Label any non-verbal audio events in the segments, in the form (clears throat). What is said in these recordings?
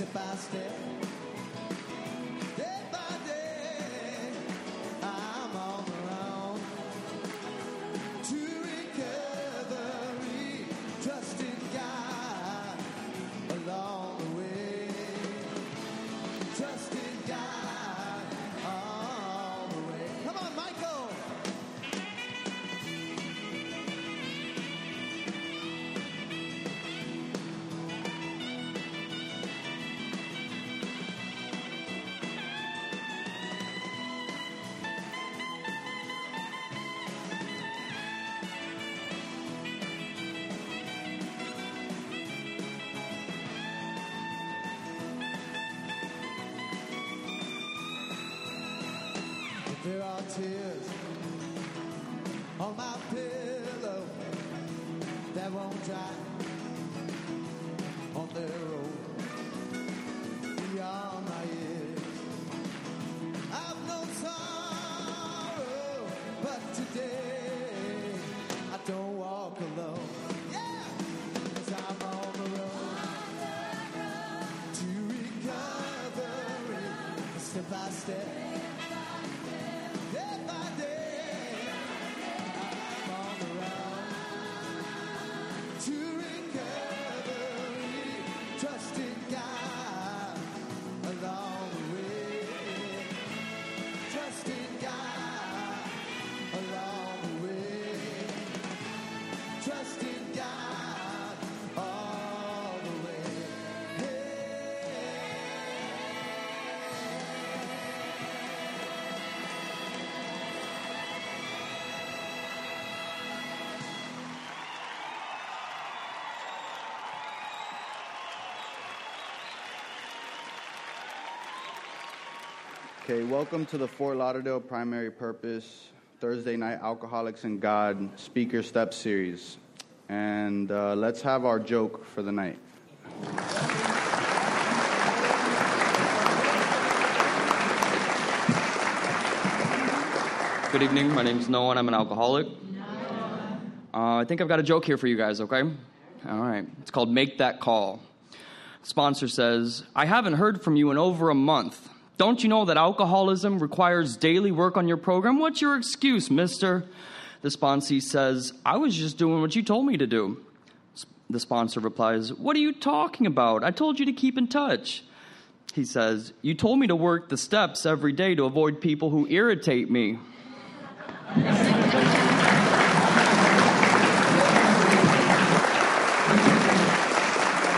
step by step. Step. Okay, welcome to the Fort Lauderdale Primary Purpose Thursday Night Alcoholics and God Speaker Step Series. And uh, let's have our joke for the night. Good evening. My name's Noah, and I'm an alcoholic. Uh, I think I've got a joke here for you guys, okay? All right. It's called Make That Call. Sponsor says, I haven't heard from you in over a month. Don't you know that alcoholism requires daily work on your program? What's your excuse, mister? The sponsee says, I was just doing what you told me to do. The sponsor replies, What are you talking about? I told you to keep in touch. He says, You told me to work the steps every day to avoid people who irritate me.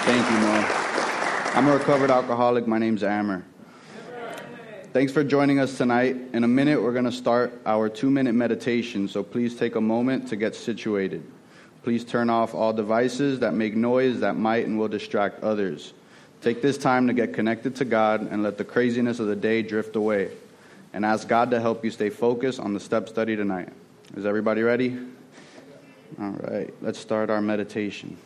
Thank you, Noah. I'm a recovered alcoholic. My name's Amber. Thanks for joining us tonight. In a minute, we're going to start our two minute meditation, so please take a moment to get situated. Please turn off all devices that make noise that might and will distract others. Take this time to get connected to God and let the craziness of the day drift away. And ask God to help you stay focused on the step study tonight. Is everybody ready? All right, let's start our meditation.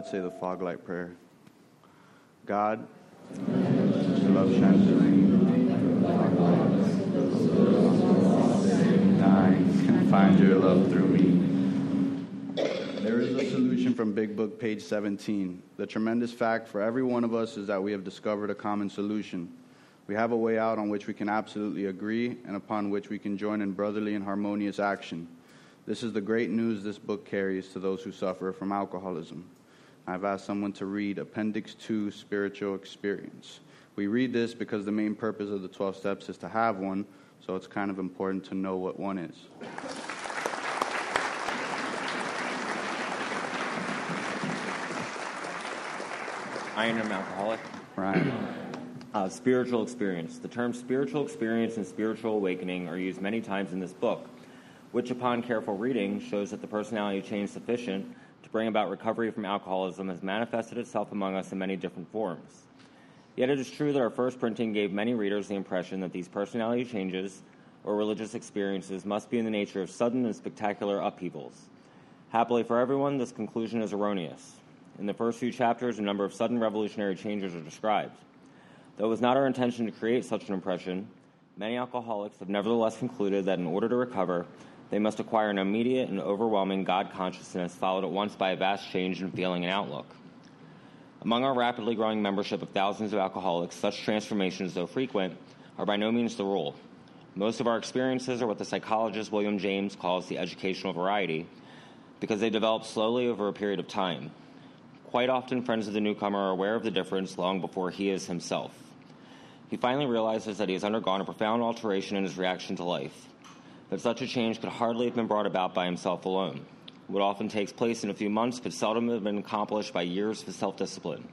Let's say the fog light prayer. God, your love shines through me. Can find your love through me. There is a solution from Big Book, page 17. The tremendous fact for every one of us is that we have discovered a common solution. We have a way out on which we can absolutely agree and upon which we can join in brotherly and harmonious action. This is the great news this book carries to those who suffer from alcoholism. I've asked someone to read Appendix 2 Spiritual Experience. We read this because the main purpose of the 12 steps is to have one, so it's kind of important to know what one is. I am an alcoholic. Right. (clears throat) Uh, spiritual experience. The terms spiritual experience and spiritual awakening are used many times in this book, which, upon careful reading, shows that the personality change sufficient to bring about recovery from alcoholism has manifested itself among us in many different forms. Yet it is true that our first printing gave many readers the impression that these personality changes or religious experiences must be in the nature of sudden and spectacular upheavals. Happily for everyone, this conclusion is erroneous. In the first few chapters, a number of sudden revolutionary changes are described. Though it was not our intention to create such an impression, many alcoholics have nevertheless concluded that in order to recover, they must acquire an immediate and overwhelming God consciousness, followed at once by a vast change in feeling and outlook. Among our rapidly growing membership of thousands of alcoholics, such transformations, though frequent, are by no means the rule. Most of our experiences are what the psychologist William James calls the educational variety, because they develop slowly over a period of time. Quite often, friends of the newcomer are aware of the difference long before he is himself. He finally realizes that he has undergone a profound alteration in his reaction to life, but such a change could hardly have been brought about by himself alone. What often takes place in a few months could seldom have been accomplished by years of self discipline.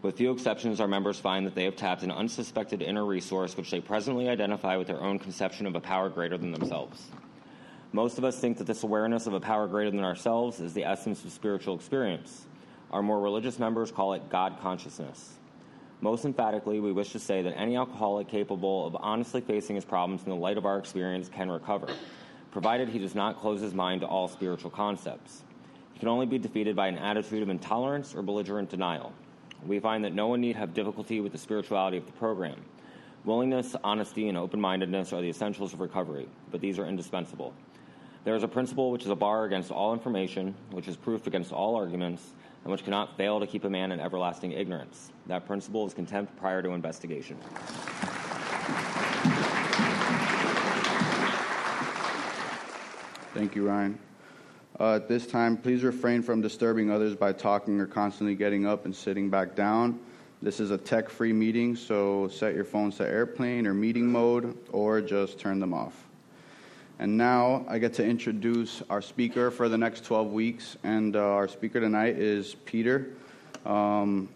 With few exceptions, our members find that they have tapped an unsuspected inner resource which they presently identify with their own conception of a power greater than themselves. Most of us think that this awareness of a power greater than ourselves is the essence of spiritual experience. Our more religious members call it God consciousness. Most emphatically, we wish to say that any alcoholic capable of honestly facing his problems in the light of our experience can recover, provided he does not close his mind to all spiritual concepts. He can only be defeated by an attitude of intolerance or belligerent denial. We find that no one need have difficulty with the spirituality of the program. Willingness, honesty, and open mindedness are the essentials of recovery, but these are indispensable. There is a principle which is a bar against all information, which is proof against all arguments, and which cannot fail to keep a man in everlasting ignorance. That principle is contempt prior to investigation. Thank you, Ryan. Uh, at this time, please refrain from disturbing others by talking or constantly getting up and sitting back down. This is a tech free meeting, so set your phones to airplane or meeting mode or just turn them off. And now I get to introduce our speaker for the next 12 weeks. And uh, our speaker tonight is Peter. Um,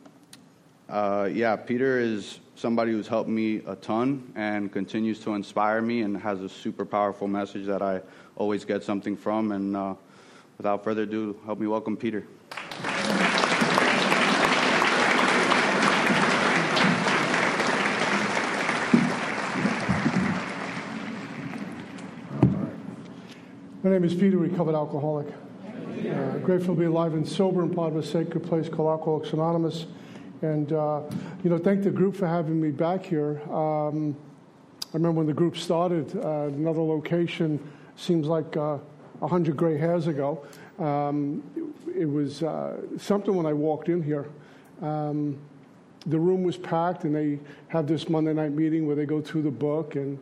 uh, yeah, Peter is somebody who's helped me a ton and continues to inspire me and has a super powerful message that I always get something from. And uh, without further ado, help me welcome Peter. Name is Peter, recovered alcoholic. Uh, grateful to be alive and sober and part of a sacred place called Alcoholics Anonymous. And, uh, you know, thank the group for having me back here. Um, I remember when the group started, uh, another location seems like uh, a uh, hundred gray hairs ago. Um, it, it, was uh, something when I walked in here. Um, the room was packed, and they have this Monday night meeting where they go through the book and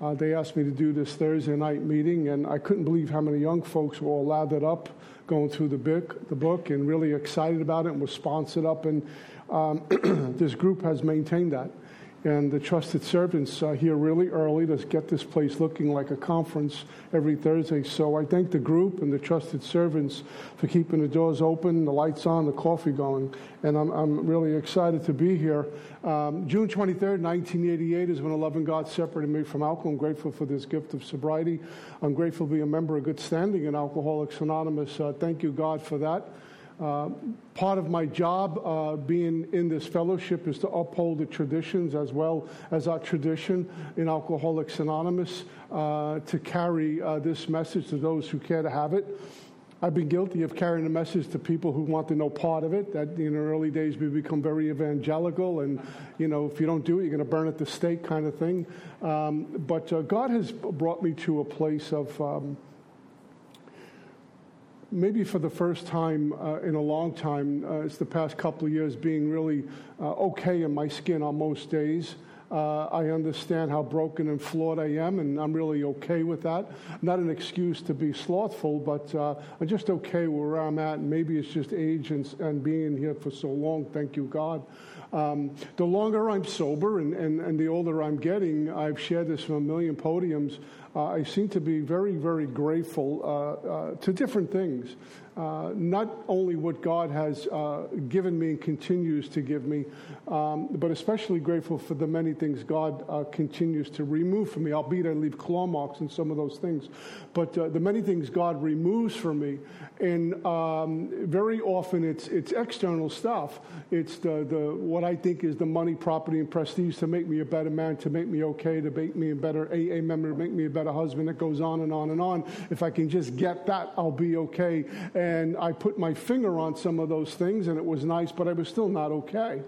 uh, they asked me to do this Thursday night meeting, and I couldn't believe how many young folks were all lathered up going through the book, the book and really excited about it and was sponsored up. And um, (clears throat) this group has maintained that. And the trusted servants uh, here really early to get this place looking like a conference every Thursday. So I thank the group and the trusted servants for keeping the doors open, the lights on, the coffee going, and I'm, I'm really excited to be here. Um, June 23rd, 1988 is when 11 God separated me from alcohol. I'm grateful for this gift of sobriety. I'm grateful to be a member of good standing in Alcoholics Anonymous. Uh, thank you, God, for that. Uh, part of my job uh, being in this fellowship is to uphold the traditions as well as our tradition in Alcoholics Anonymous uh, to carry uh, this message to those who care to have it. I've been guilty of carrying a message to people who want to know part of it. That in the early days we become very evangelical, and you know if you don't do it, you're going to burn at the stake, kind of thing. Um, but uh, God has brought me to a place of. Um, maybe for the first time uh, in a long time, uh, it's the past couple of years, being really uh, okay in my skin on most days. Uh, I understand how broken and flawed I am, and I'm really okay with that. Not an excuse to be slothful, but uh, I'm just okay where I'm at. And maybe it's just age and, and being here for so long. Thank you, God. Um, the longer I'm sober and, and, and the older I'm getting, I've shared this from a million podiums. Uh, I seem to be very, very grateful uh, uh, to different things. Not only what God has given me and continues to give me, um, but especially grateful for the many things God continues to remove from me, albeit I leave claw marks in some of those things. But the many things God removes from me, and um, very often it's, it's external stuff. It's the, the, what I think is the money, property, and prestige to make me a better man, to make me okay, to make me a better AA member, to make me a better husband. It goes on and on and on. If I can just get that, I'll be okay. And I put my finger on some of those things, and it was nice, but I was still not okay.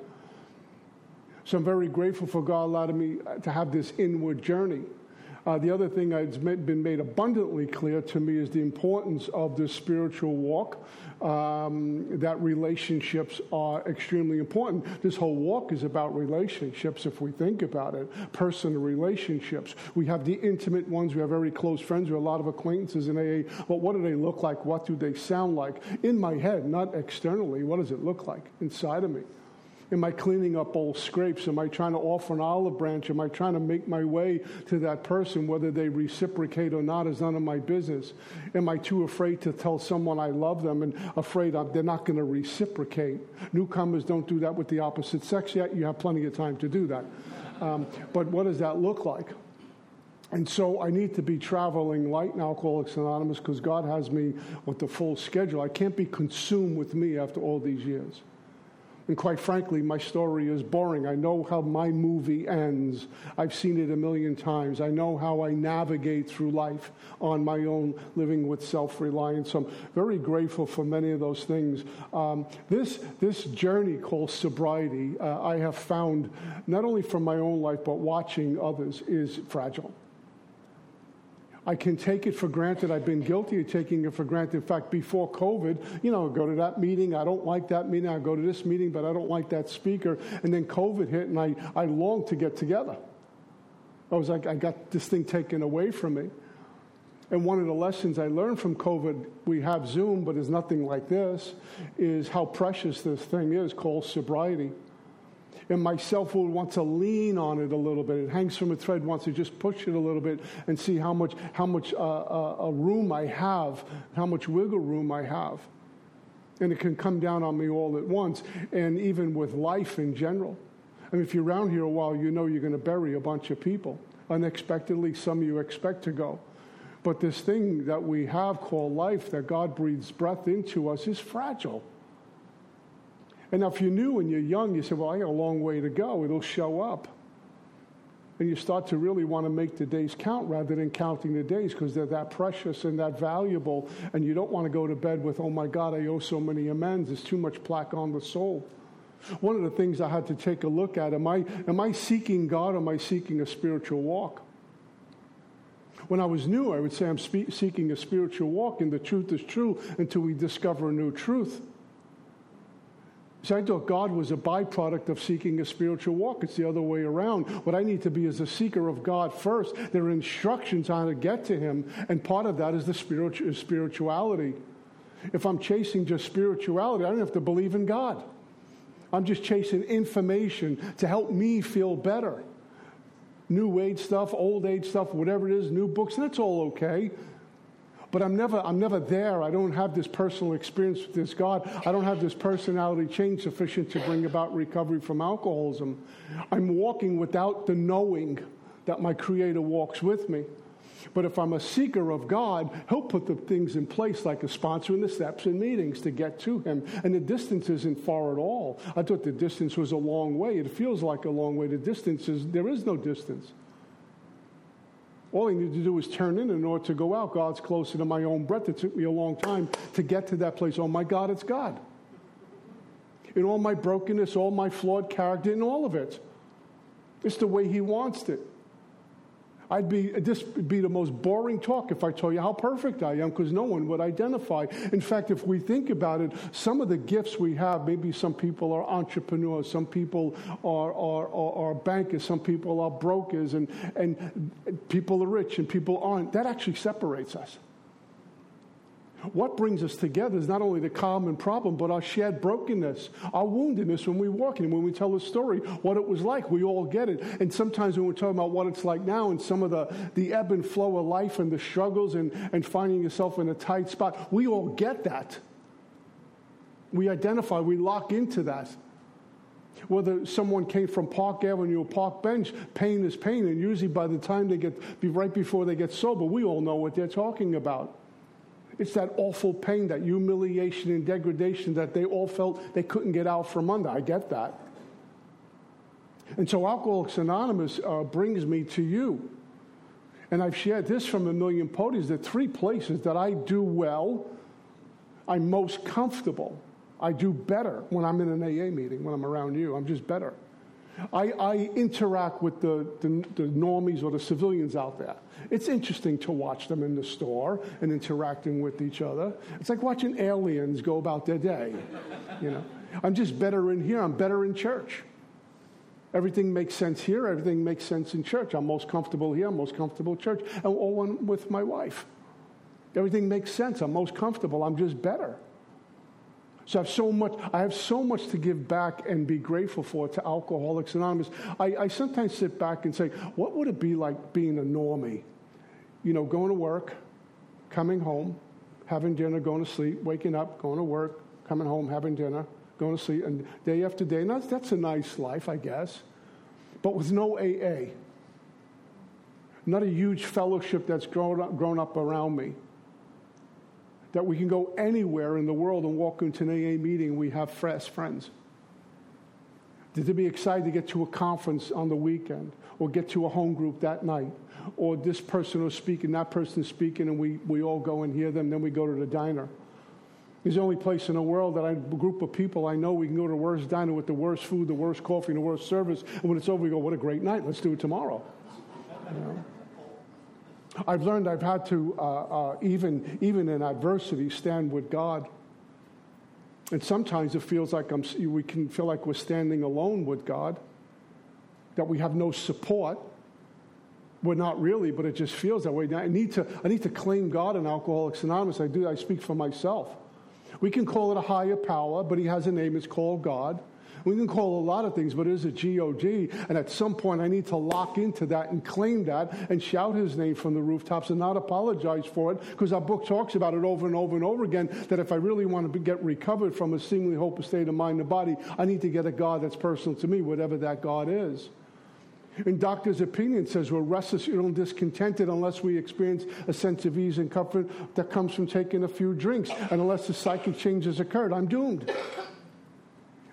So I'm very grateful for God allowing me to have this inward journey. Uh, the other thing that's been made abundantly clear to me is the importance of this spiritual walk, um, that relationships are extremely important. This whole walk is about relationships, if we think about it, personal relationships. We have the intimate ones, we have very close friends, we have a lot of acquaintances in AA, but what do they look like? What do they sound like? In my head, not externally, what does it look like inside of me? Am I cleaning up old scrapes? Am I trying to offer an olive branch? Am I trying to make my way to that person? Whether they reciprocate or not is none of my business. Am I too afraid to tell someone I love them and afraid they're not going to reciprocate? Newcomers don't do that with the opposite sex yet. You have plenty of time to do that. Um, but what does that look like? And so I need to be traveling light in Alcoholics Anonymous because God has me with the full schedule. I can't be consumed with me after all these years. And quite frankly, my story is boring. I know how my movie ends. I've seen it a million times. I know how I navigate through life on my own, living with self reliance. I'm very grateful for many of those things. Um, this, this journey called sobriety, uh, I have found, not only from my own life, but watching others, is fragile. I can take it for granted. I've been guilty of taking it for granted. In fact, before COVID, you know, I go to that meeting. I don't like that meeting. I go to this meeting, but I don't like that speaker. And then COVID hit, and I, I longed to get together. I was like, I got this thing taken away from me. And one of the lessons I learned from COVID, we have Zoom, but it's nothing like this, is how precious this thing is called sobriety and myself will want to lean on it a little bit. It hangs from a thread, wants to just push it a little bit and see how much, how much uh, uh, room I have, how much wiggle room I have. And it can come down on me all at once, and even with life in general. I mean, if you're around here a while, you know you're going to bury a bunch of people. Unexpectedly, some you expect to go. But this thing that we have called life, that God breathes breath into us, is fragile. And now, if you're new and you're young, you say, Well, I got a long way to go. It'll show up. And you start to really want to make the days count rather than counting the days because they're that precious and that valuable. And you don't want to go to bed with, Oh my God, I owe so many amends. There's too much plaque on the soul. One of the things I had to take a look at am I, am I seeking God or am I seeking a spiritual walk? When I was new, I would say I'm spe- seeking a spiritual walk, and the truth is true until we discover a new truth. See, I thought God was a byproduct of seeking a spiritual walk. It's the other way around. What I need to be is a seeker of God first. There are instructions on how to get to Him, and part of that is the spiritual, spirituality. If I'm chasing just spirituality, I don't have to believe in God. I'm just chasing information to help me feel better. New age stuff, old age stuff, whatever it is, new books, that's all okay. But I'm never, I'm never there. I don't have this personal experience with this God. I don't have this personality change sufficient to bring about recovery from alcoholism. I'm walking without the knowing that my Creator walks with me. But if I'm a seeker of God, He'll put the things in place like a sponsor in the steps and meetings to get to Him. And the distance isn't far at all. I thought the distance was a long way. It feels like a long way. The distance is, there is no distance. All I needed to do was turn in in order to go out. God's closer to my own breath. It took me a long time to get to that place. Oh my God, it's God. In all my brokenness, all my flawed character, in all of it. It's the way He wants it. I'd be, this would be the most boring talk if I told you how perfect I am because no one would identify. In fact, if we think about it, some of the gifts we have, maybe some people are entrepreneurs, some people are, are, are, are bankers, some people are brokers, and, and people are rich and people aren't. That actually separates us. What brings us together is not only the common problem, but our shared brokenness, our woundedness when we walk in, when we tell a story, what it was like. We all get it. And sometimes when we're talking about what it's like now and some of the, the ebb and flow of life and the struggles and, and finding yourself in a tight spot, we all get that. We identify, we lock into that. Whether someone came from Park Avenue or Park Bench, pain is pain. And usually by the time they get, be right before they get sober, we all know what they're talking about. It's that awful pain, that humiliation and degradation that they all felt they couldn't get out from under. I get that. And so Alcoholics Anonymous uh, brings me to you. And I've shared this from a million podiums the three places that I do well, I'm most comfortable. I do better when I'm in an AA meeting, when I'm around you. I'm just better. I, I interact with the, the, the, normies or the civilians out there. It's interesting to watch them in the store and interacting with each other. It's like watching aliens go about their day. You know, I'm just better in here. I'm better in church. Everything makes sense here. Everything makes sense in church. I'm most comfortable here. I'm most comfortable church. And all one with my wife. Everything makes sense. I'm most comfortable. I'm just better. So I have so much, I have so much to give back and be grateful for to Alcoholics Anonymous. I, I sometimes sit back and say, what would it be like being a normie? You know, going to work, coming home, having dinner, going to sleep, waking up, going to work, coming home, having dinner, going to sleep, and day after day. That's, that's a nice life, I guess. But with no AA. Not a huge fellowship that's grown up, grown up around me that we can go anywhere in the world and walk into an AA meeting, we have fresh friends. Did they be excited to get to a conference on the weekend or get to a home group that night or this person is speaking, that person is speaking, and we, we all go and hear them, then we go to the diner. It's the only place in the world that I, a group of people I know we can go to the worst diner with the worst food, the worst coffee, and the worst service. And when it's over, we go, what a great night. Let's do it tomorrow. You know? I've learned I've had to, uh, uh, even, even in adversity, stand with God. And sometimes it feels like I'm, we can feel like we're standing alone with God, that we have no support. We're not really, but it just feels that way. Now, I need to, I need to claim God in Alcoholics Anonymous. I do. I speak for myself. We can call it a higher power, but He has a name. It's called God. We can call a lot of things, but it is a God. And at some point, I need to lock into that and claim that and shout his name from the rooftops and not apologize for it because our book talks about it over and over and over again that if I really want to get recovered from a seemingly hopeless state of mind and body, I need to get a God that's personal to me, whatever that God is. And doctor's opinion says we're restless and discontented unless we experience a sense of ease and comfort that comes from taking a few drinks. And unless the psychic change has occurred, I'm doomed.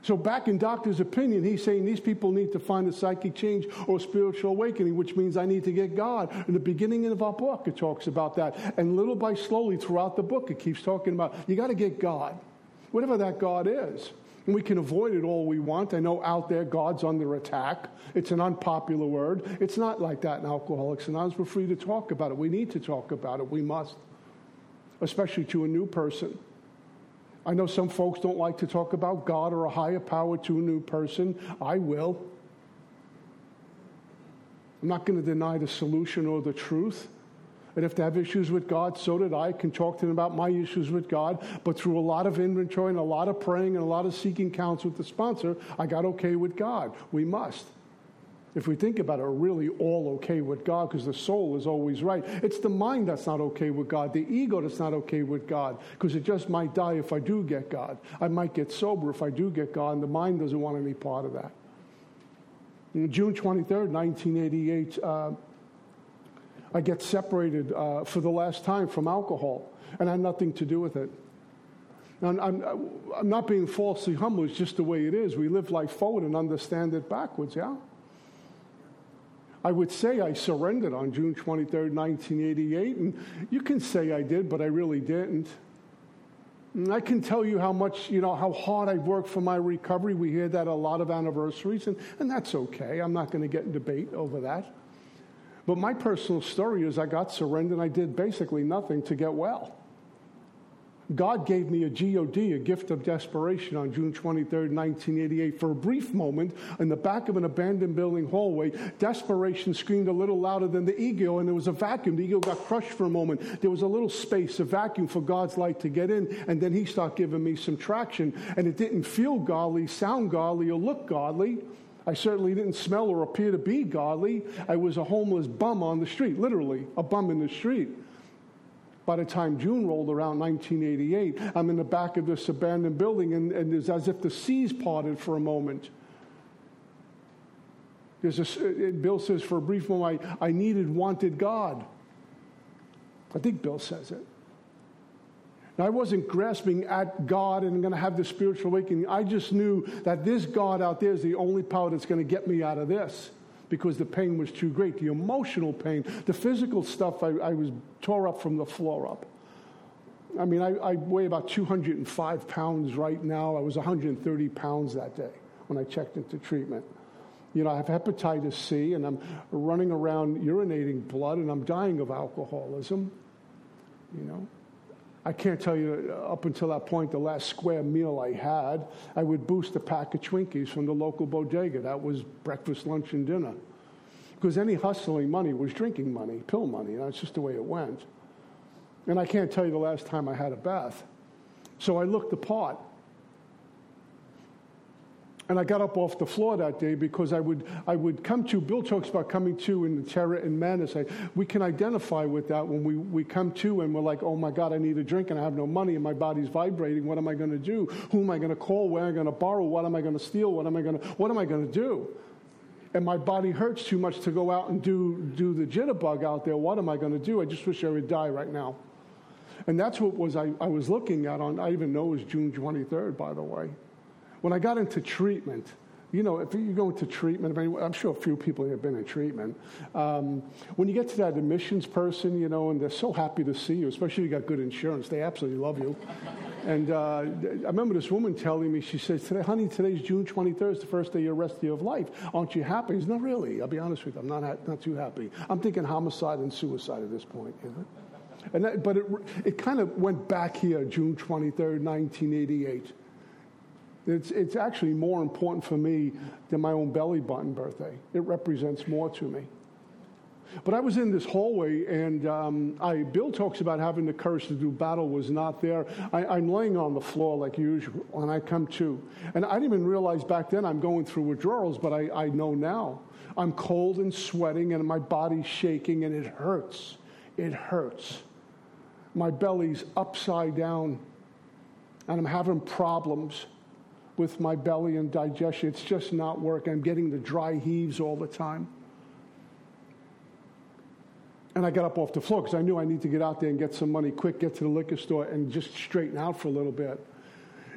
So, back in Doctor's opinion, he's saying these people need to find a psychic change or spiritual awakening, which means I need to get God. In the beginning of our book, it talks about that. And little by slowly throughout the book, it keeps talking about you got to get God, whatever that God is. And we can avoid it all we want. I know out there God's under attack. It's an unpopular word. It's not like that in Alcoholics Anonymous. We're free to talk about it. We need to talk about it. We must, especially to a new person. I know some folks don't like to talk about God or a higher power to a new person. I will. I'm not going to deny the solution or the truth. And if they have issues with God, so did I. I can talk to them about my issues with God. But through a lot of inventory and a lot of praying and a lot of seeking counsel with the sponsor, I got okay with God. We must. If we think about it, we're really all okay with God because the soul is always right. It's the mind that's not okay with God, the ego that's not okay with God because it just might die if I do get God. I might get sober if I do get God, and the mind doesn't want any part of that. On June 23rd, 1988, uh, I get separated uh, for the last time from alcohol, and I had nothing to do with it. And I'm, I'm not being falsely humble, it's just the way it is. We live life forward and understand it backwards, yeah? I would say I surrendered on June 23rd, 1988, and you can say I did, but I really didn't. And I can tell you how much, you know, how hard I've worked for my recovery. We hear that a lot of anniversaries, and, and that's okay. I'm not going to get in debate over that. But my personal story is I got surrendered and I did basically nothing to get well. God gave me a GOD, a gift of desperation, on June 23, 1988. For a brief moment, in the back of an abandoned building hallway, desperation screamed a little louder than the ego, and there was a vacuum. The ego got crushed for a moment. There was a little space, a vacuum for God's light to get in, and then He started giving me some traction. And it didn't feel godly, sound godly, or look godly. I certainly didn't smell or appear to be godly. I was a homeless bum on the street, literally, a bum in the street. By the time June rolled around 1988, I'm in the back of this abandoned building, and, and it's as if the seas parted for a moment. There's a, uh, Bill says, for a brief moment, I, I needed, wanted God. I think Bill says it. Now, I wasn't grasping at God and going to have this spiritual awakening. I just knew that this God out there is the only power that's going to get me out of this because the pain was too great. The emotional pain, the physical stuff, I, I was tore up from the floor up. I mean, I, I, weigh about 205 pounds right now. I was 130 pounds that day when I checked into treatment. You know, I have hepatitis C and I'm running around urinating blood and I'm dying of alcoholism. You know, I can't tell you uh, up until that point the last square meal I had. I would boost a pack of Twinkies from the local bodega. That was breakfast, lunch, and dinner. Because any hustling money was drinking money, pill money. That's just the way it went. And I can't tell you the last time I had a bath. So I looked the part. And I got up off the floor that day because I would, I would come to, Bill talks about coming to in the terror and madness. I, we can identify with that when we, we come to and we're like, oh my God, I need a drink and I have no money and my body's vibrating. What am I going to do? Who am I going to call? Where am I going to borrow? What am I going to steal? What am I going to, what am I going to do? And my body hurts too much to go out and do, do the jitterbug out there. What am I going to do? I just wish I would die right now. And that's what was I, I was looking at on, I even know it was June 23rd, by the way. When I got into treatment, you know, if you go into treatment, I'm sure a few people have been in treatment. Um, when you get to that admissions person, you know, and they're so happy to see you, especially if you got good insurance, they absolutely love you. and uh, I remember this woman telling me, she says, Today, honey, today's June 23rd, it's the first day of the rest of your life. Aren't you happy? He's not really. I'll be honest with you, I'm not, not too happy. I'm thinking homicide and suicide at this point, you know? And that, but it, it kind of went back here, June 23rd, 1988. It's, it's actually more important for me than my own belly button birthday. It represents more to me. But I was in this hallway, and um, I, Bill talks about having the courage to do battle was not there. I, am laying on the floor like usual, and I come to. And I didn't even realize back then I'm going through withdrawals, but I, I know now. I'm cold and sweating, and my body's shaking, and it hurts. It hurts. My belly's upside down, and I'm having problems with my belly and digestion. It's just not working. I'm getting the dry heaves all the time. And I got up off the floor because I knew I need to get out there and get some money quick, get to the liquor store, and just straighten out for a little bit.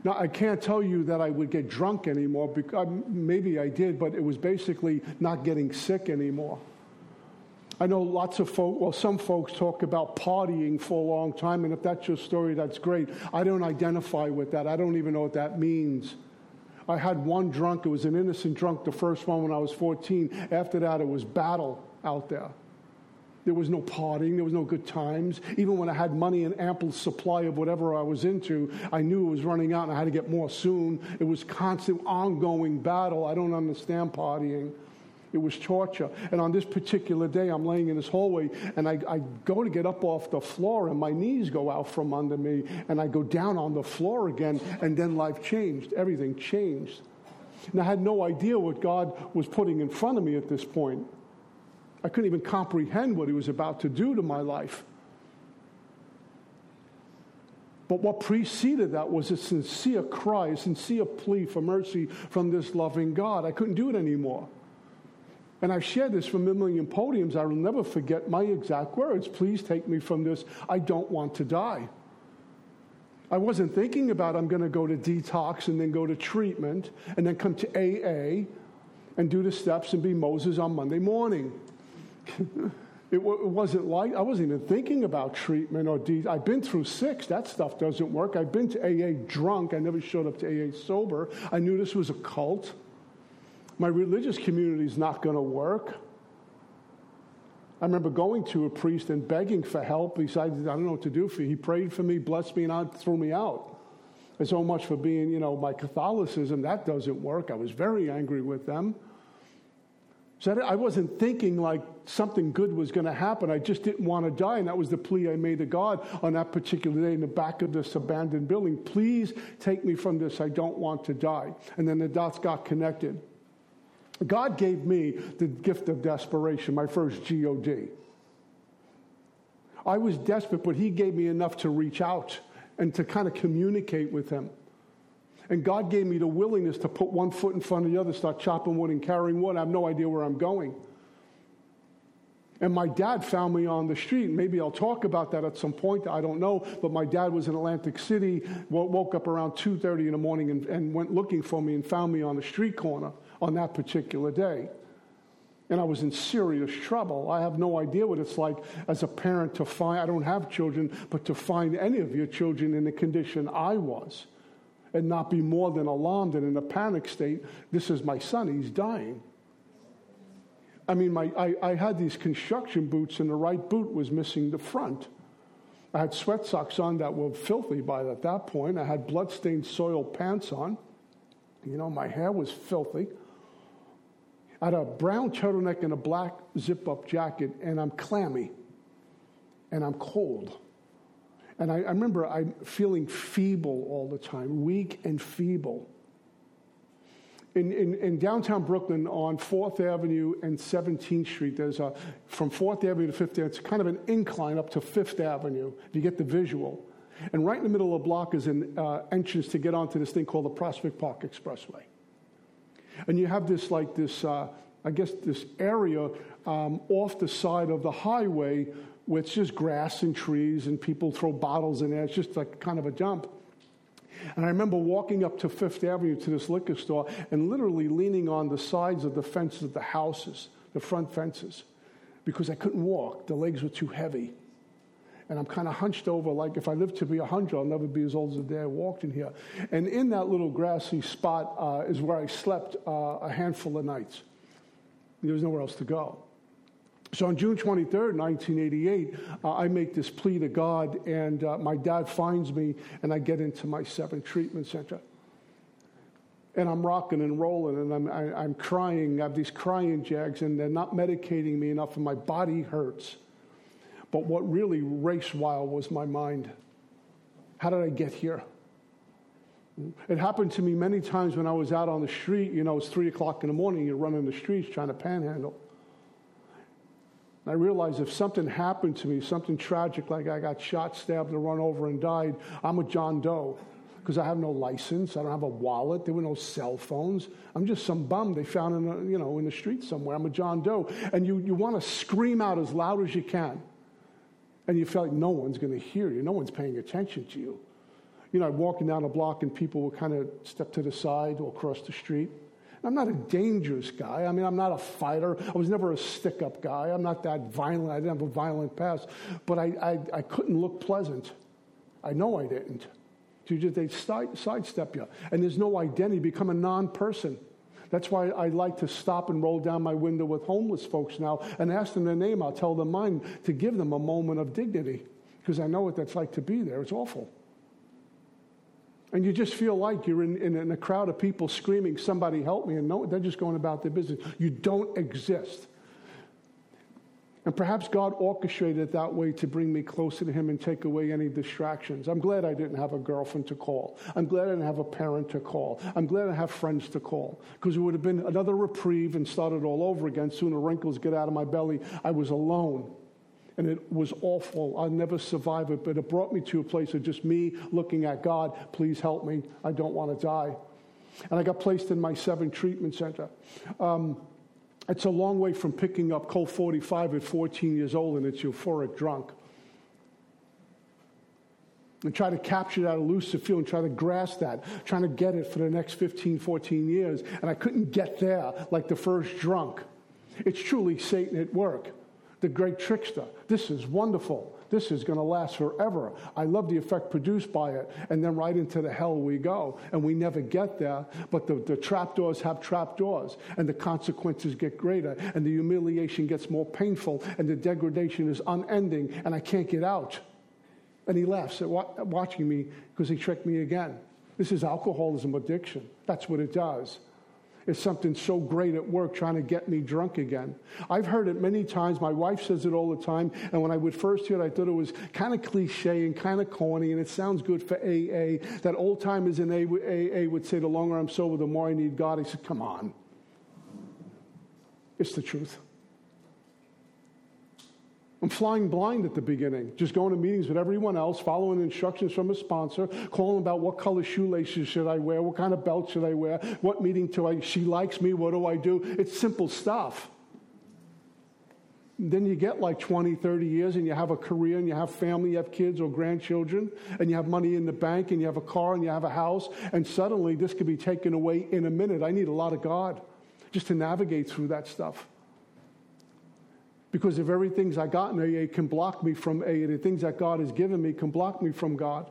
Now, I can't tell you that I would get drunk anymore. Because, uh, maybe I did, but it was basically not getting sick anymore. I know lots of folks, well, some folks talk about partying for a long time, and if that's your story, that's great. I don't identify with that. I don't even know what that means. I had one drunk. It was an innocent drunk, the first one when I was 14. After that, it was battle out there. There was no partying, there was no good times. Even when I had money and ample supply of whatever I was into, I knew it was running out and I had to get more soon. It was constant, ongoing battle. I don't understand partying. It was torture. And on this particular day, I'm laying in this hallway and I, I, go to get up off the floor and my knees go out from under me and I go down on the floor again and then life changed. Everything changed. And I had no idea what God was putting in front of me at this point. I couldn't even comprehend what He was about to do to my life. But what preceded that was a sincere cry, a sincere plea for mercy from this loving God. I couldn't do it anymore. And I've shared this from a million podiums. I will never forget my exact words. Please take me from this. I don't want to die. I wasn't thinking about I'm going to go to detox and then go to treatment and then come to AA and do the steps and be Moses on Monday morning. (laughs) it, w- it, wasn't like I wasn't even thinking about treatment or de- I've been through six. That stuff doesn't work. I've been to AA drunk. I never showed up to AA sober. I knew this was a cult. My religious community is not going to work. I remember going to a priest and begging for help. He said, I don't know what to do for you. He prayed for me, blessed me, and I threw me out. And so much for being, you know, my Catholicism. That doesn't work. I was very angry with them. So I wasn't thinking like something good was going to happen. I just didn't want to die. And that was the plea I made to God on that particular day in the back of this abandoned building. Please take me from this. I don't want to die. And then the dots got connected. God gave me the gift of desperation, my first GOD. I was desperate, but He gave me enough to reach out and to kind of communicate with Him. And God gave me the willingness to put one foot in front of the other, start chopping wood and carrying wood. I have no idea where I'm going. And my dad found me on the street. Maybe I'll talk about that at some point. I don't know. But my dad was in Atlantic City, woke up around 2.30 in the morning and, and went looking for me and found me on the street corner on that particular day. And I was in serious trouble. I have no idea what it's like as a parent to find, I don't have children, but to find any of your children in the condition I was and not be more than alarmed and in a panic state. This is my son, he's dying. I mean, my, I, I had these construction boots, and the right boot was missing the front. I had sweat socks on that were filthy by at that point. I had bloodstained soiled pants on. You know, my hair was filthy. I had a brown turtleneck and a black zip up jacket, and I'm clammy and I'm cold. And I, I, remember I'm feeling feeble all the time, weak and feeble. In, in, in, downtown Brooklyn on 4th Avenue and 17th Street, there's a, from 4th Avenue to 5th Avenue, it's kind of an incline up to 5th Avenue, if you get the visual. And right in the middle of the block is an uh, entrance to get onto this thing called the Prospect Park Expressway. And you have this, like, this, uh, I guess, this area um, off the side of the highway where it's just grass and trees and people throw bottles in there. It's just like kind of a dump. And I remember walking up to Fifth Avenue to this liquor store and literally leaning on the sides of the fences of the houses, the front fences, because I couldn't walk. The legs were too heavy. And I'm kind of hunched over, like if I live to be 100, I'll never be as old as the day I walked in here. And in that little grassy spot uh, is where I slept uh, a handful of nights. There was nowhere else to go. So on June 23rd, 1988, uh, I make this plea to God, and uh, my dad finds me, and I get into my seventh treatment center. And I'm rocking and rolling, and I'm, I, am i am crying. I have these crying jags, and they're not medicating me enough, and my body hurts. But what really raced wild was my mind. How did I get here? It happened to me many times when I was out on the street. You know, it's three o'clock in the morning, you're running the streets trying to panhandle. I realized if something happened to me, something tragic, like I got shot, stabbed, and run over and died, I'm a John Doe because I have no license. I don't have a wallet. There were no cell phones. I'm just some bum they found in a, you know in the street somewhere. I'm a John Doe, and you you want to scream out as loud as you can, and you feel like no one's going to hear you. No one's paying attention to you. You know, I'm walking down a block and people will kind of step to the side or across the street. I'm not a dangerous guy. I mean, I'm not a fighter. I was never a stick up guy. I'm not that violent. I didn't have a violent past. But I, I, I couldn't look pleasant. I know I didn't. So just, they side, sidestep you. And there's no identity. You become a non person. That's why I like to stop and roll down my window with homeless folks now and ask them their name. I'll tell them mine to give them a moment of dignity because I know what that's like to be there. It's awful. And you just feel like you're in, in, in a crowd of people screaming, Somebody help me. And no, they're just going about their business. You don't exist. And perhaps God orchestrated it that way to bring me closer to Him and take away any distractions. I'm glad I didn't have a girlfriend to call. I'm glad I didn't have a parent to call. I'm glad I have friends to call. Because it would have been another reprieve and started all over again. Soon the wrinkles get out of my belly. I was alone. And it was awful. I'll never survive it. But it brought me to a place of just me looking at God. Please help me. I don't want to die. And I got placed in my seven treatment center. Um, it's a long way from picking up Colt 45 at 14 years old and it's euphoric drunk. And try to capture that elusive feeling, try to grasp that, trying to get it for the next 15, 14 years. And I couldn't get there like the first drunk. It's truly Satan at work, the great trickster. This is wonderful. This is going to last forever. I love the effect produced by it. And then right into the hell we go. And we never get there. But the, the trapdoors have trapdoors. And the consequences get greater. And the humiliation gets more painful. And the degradation is unending. And I can't get out. And he laughs at watching me because he tricked me again. This is alcoholism addiction. That's what it does is something so great at work trying to get me drunk again. I've heard it many times. My wife says it all the time. And when I would first hear it, I thought it was kind of cliche and kind of corny, and it sounds good for AA. That old timers in AA would say, The longer I'm sober, the more I need God. I said, Come on. It's the truth. I'm flying blind at the beginning, just going to meetings with everyone else, following instructions from a sponsor, calling about what color shoelaces should I wear, what kind of belt should I wear, what meeting do I, she likes me, what do I do? It's simple stuff. Then you get like 20, 30 years and you have a career and you have family, you have kids or grandchildren, and you have money in the bank and you have a car and you have a house, and suddenly this could be taken away in a minute. I need a lot of God just to navigate through that stuff. Because the very things I got in AA can block me from AA. The things that God has given me can block me from God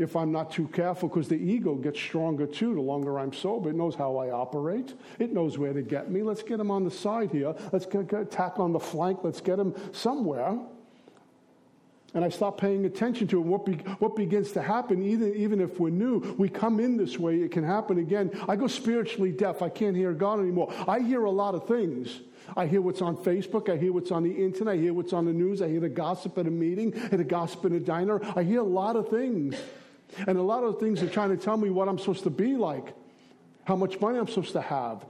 if I'm not too careful, because the ego gets stronger too the longer I'm sober. It knows how I operate, it knows where to get me. Let's get him on the side here. Let's get, get, attack on the flank. Let's get him somewhere. And I stop paying attention to it. What, be, what begins to happen, even, even if we're new, we come in this way, it can happen again. I go spiritually deaf. I can't hear God anymore. I hear a lot of things. I hear what's on Facebook. I hear what's on the internet. I hear what's on the news. I hear the gossip at a meeting, I hear the gossip in a diner. I hear a lot of things. And a lot of things are trying to tell me what I'm supposed to be like, how much money I'm supposed to have,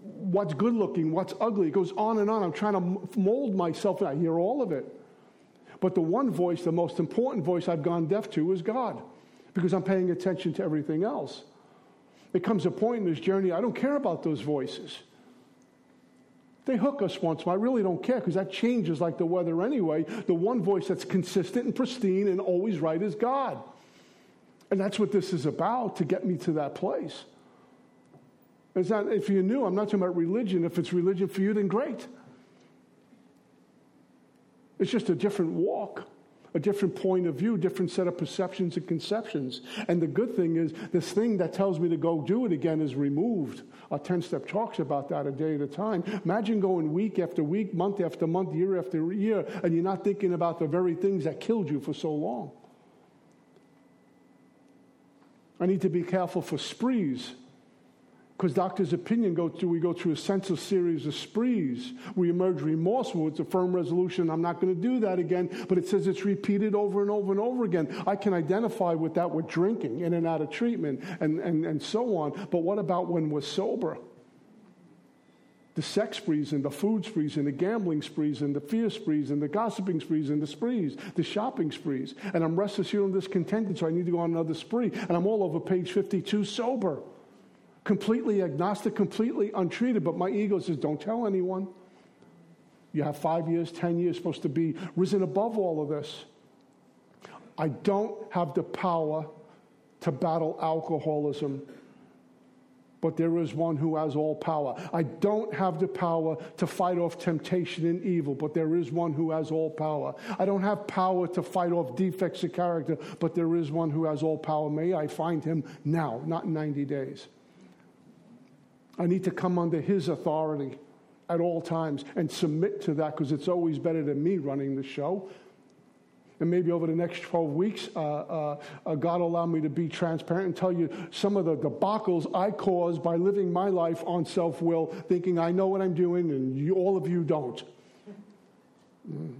what's good looking, what's ugly. It goes on and on. I'm trying to mold myself, and I hear all of it. But the one voice, the most important voice I've gone deaf to is God because I'm paying attention to everything else. There comes a point in this journey, I don't care about those voices. They hook us once, but I really don't care because that changes like the weather anyway. The one voice that's consistent and pristine and always right is God. And that's what this is about to get me to that place. It's not, if you're new, I'm not talking about religion. If it's religion for you, then great. It's just a different walk a different point of view, different set of perceptions and conceptions. And the good thing is, this thing that tells me to go do it again is removed. Our 10 step talks about that a day at a time. Imagine going week after week, month after month, year after year, and you're not thinking about the very things that killed you for so long. I need to be careful for sprees because doctor's opinion go through, we go through a senseless series of sprees. We emerge remorseful. It's a firm resolution. I'm not going to do that again. But it says it's repeated over and over and over again. I can identify with that with drinking in and out of treatment and, and, and so on. But what about when we're sober? The sex sprees and the food sprees and the gambling sprees and the fear sprees and the gossiping sprees and the sprees, the shopping sprees. And I'm restless here and discontented, so I need to go on another spree. And I'm all over page 52 sober completely agnostic, completely untreated, but my ego says, don't tell anyone. You have five years, ten years, supposed to be risen above all of this. I don't have the power to battle alcoholism, but there is one who has all power. I don't have the power to fight off temptation and evil, but there is one who has all power. I don't have power to fight off defects of character, but there is one who has all power. May I find him now, not in 90 days. I need to come under His authority at all times and submit to that because it's always better than me running the show. And maybe over the next 12 weeks, uh, uh, uh, God allow me to be transparent and tell you some of the debacles I caused by living my life on self will, thinking I know what I'm doing and you, all of you don't. Mm.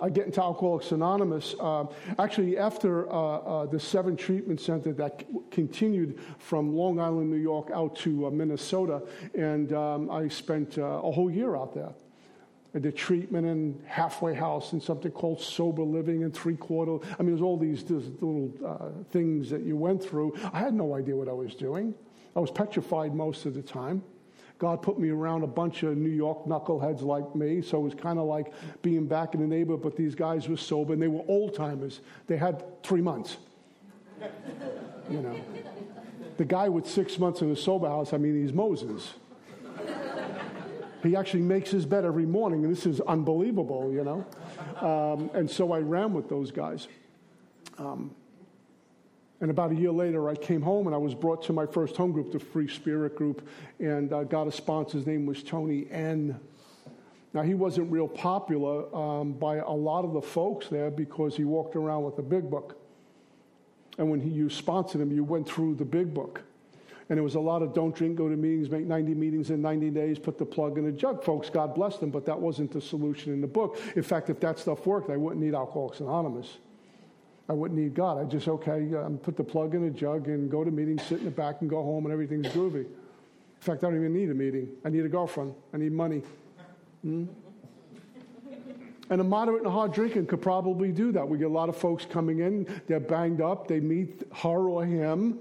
I get into Alcoholics Anonymous. Uh, actually, after uh, uh, the Seven Treatment Center that c- continued from Long Island, New York, out to uh, Minnesota, and um, I spent uh, a whole year out there. I did treatment and halfway house and something called sober living and three quarter. I mean, there's all these, these little uh, things that you went through. I had no idea what I was doing. I was petrified most of the time. God put me around a bunch of New York knuckleheads like me, so it was kind of like being back in the neighborhood, but these guys were sober and they were old timers. They had three months. You know. The guy with six months in a sober house, I mean, he's Moses. He actually makes his bed every morning, and this is unbelievable, you know. Um, and so I ran with those guys. Um, and about a year later, I came home and I was brought to my first home group, the Free Spirit Group, and uh, got a sponsor. His name was Tony N. Now, he wasn't real popular um, by a lot of the folks there because he walked around with a big book. And when he, you sponsored him, you went through the big book. And it was a lot of don't drink, go to meetings, make 90 meetings in 90 days, put the plug in a jug. Folks, God bless them, but that wasn't the solution in the book. In fact, if that stuff worked, I wouldn't need Alcoholics Anonymous. I wouldn't need God. I just, okay, um, put the plug in a jug and go to meetings, sit in the back and go home and everything's groovy. In fact, I don't even need a meeting. I need a girlfriend. I need money. Hmm? And a moderate and hard drinking could probably do that. We get a lot of folks coming in, they're banged up, they meet her or him,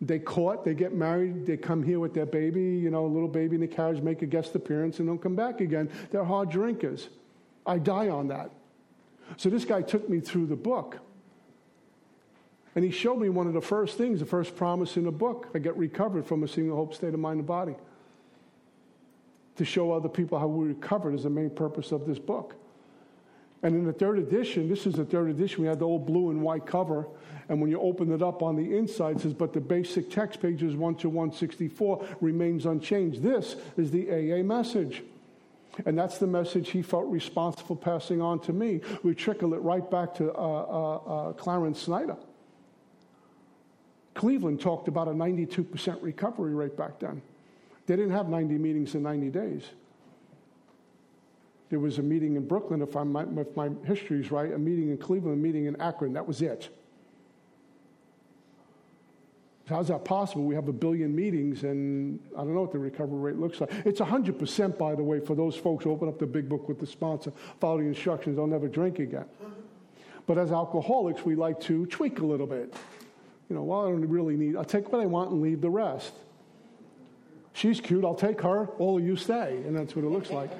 they caught, they get married, they come here with their baby, you know, a little baby in the carriage, make a guest appearance, and don't come back again. They're hard drinkers. I die on that. So this guy took me through the book. And he showed me one of the first things, the first promise in the book. I get recovered from a single hope state of mind and body. To show other people how we recovered is the main purpose of this book. And in the third edition, this is the third edition, we had the old blue and white cover. And when you open it up on the inside, it says, but the basic text, pages 1 to 164, remains unchanged. This is the AA message. And that's the message he felt responsible passing on to me. We trickle it right back to uh, uh, uh, Clarence Snyder. Cleveland talked about a 92% recovery rate back then. They didn't have 90 meetings in 90 days. There was a meeting in Brooklyn, if, I'm, if my history is right, a meeting in Cleveland, a meeting in Akron. That was it. How's that possible? We have a billion meetings, and I don't know what the recovery rate looks like. It's 100%, by the way, for those folks who open up the big book with the sponsor, follow the instructions, they'll never drink again. But as alcoholics, we like to tweak a little bit. You know, well, I don't really need, I'll take what I want and leave the rest. She's cute, I'll take her, all of you stay. And that's what it looks like.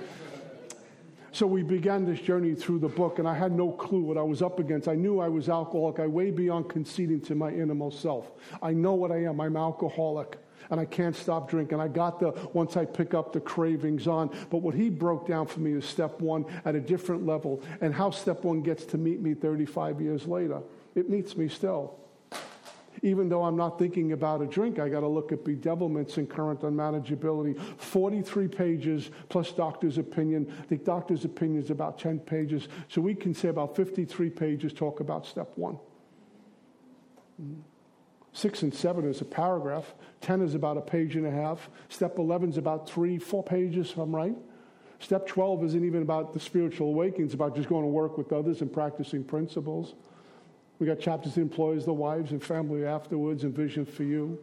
So we began this journey through the book, and I had no clue what I was up against. I knew I was alcoholic. I way beyond conceding to my innermost self. I know what I am. I'm alcoholic, and I can't stop drinking. I got the once I pick up the cravings on. But what he broke down for me is step one at a different level, and how step one gets to meet me 35 years later. It meets me still. Even though I'm not thinking about a drink, I got to look at bedevilments and current unmanageability. 43 pages plus doctor's opinion. The doctor's opinion is about 10 pages. So we can say about 53 pages talk about step one. Six and seven is a paragraph. 10 is about a page and a half. Step 11 is about three, four pages, if I'm right. Step 12 isn't even about the spiritual awakening, it's about just going to work with others and practicing principles. We got chapters that employs the wives and family afterwards and vision for you.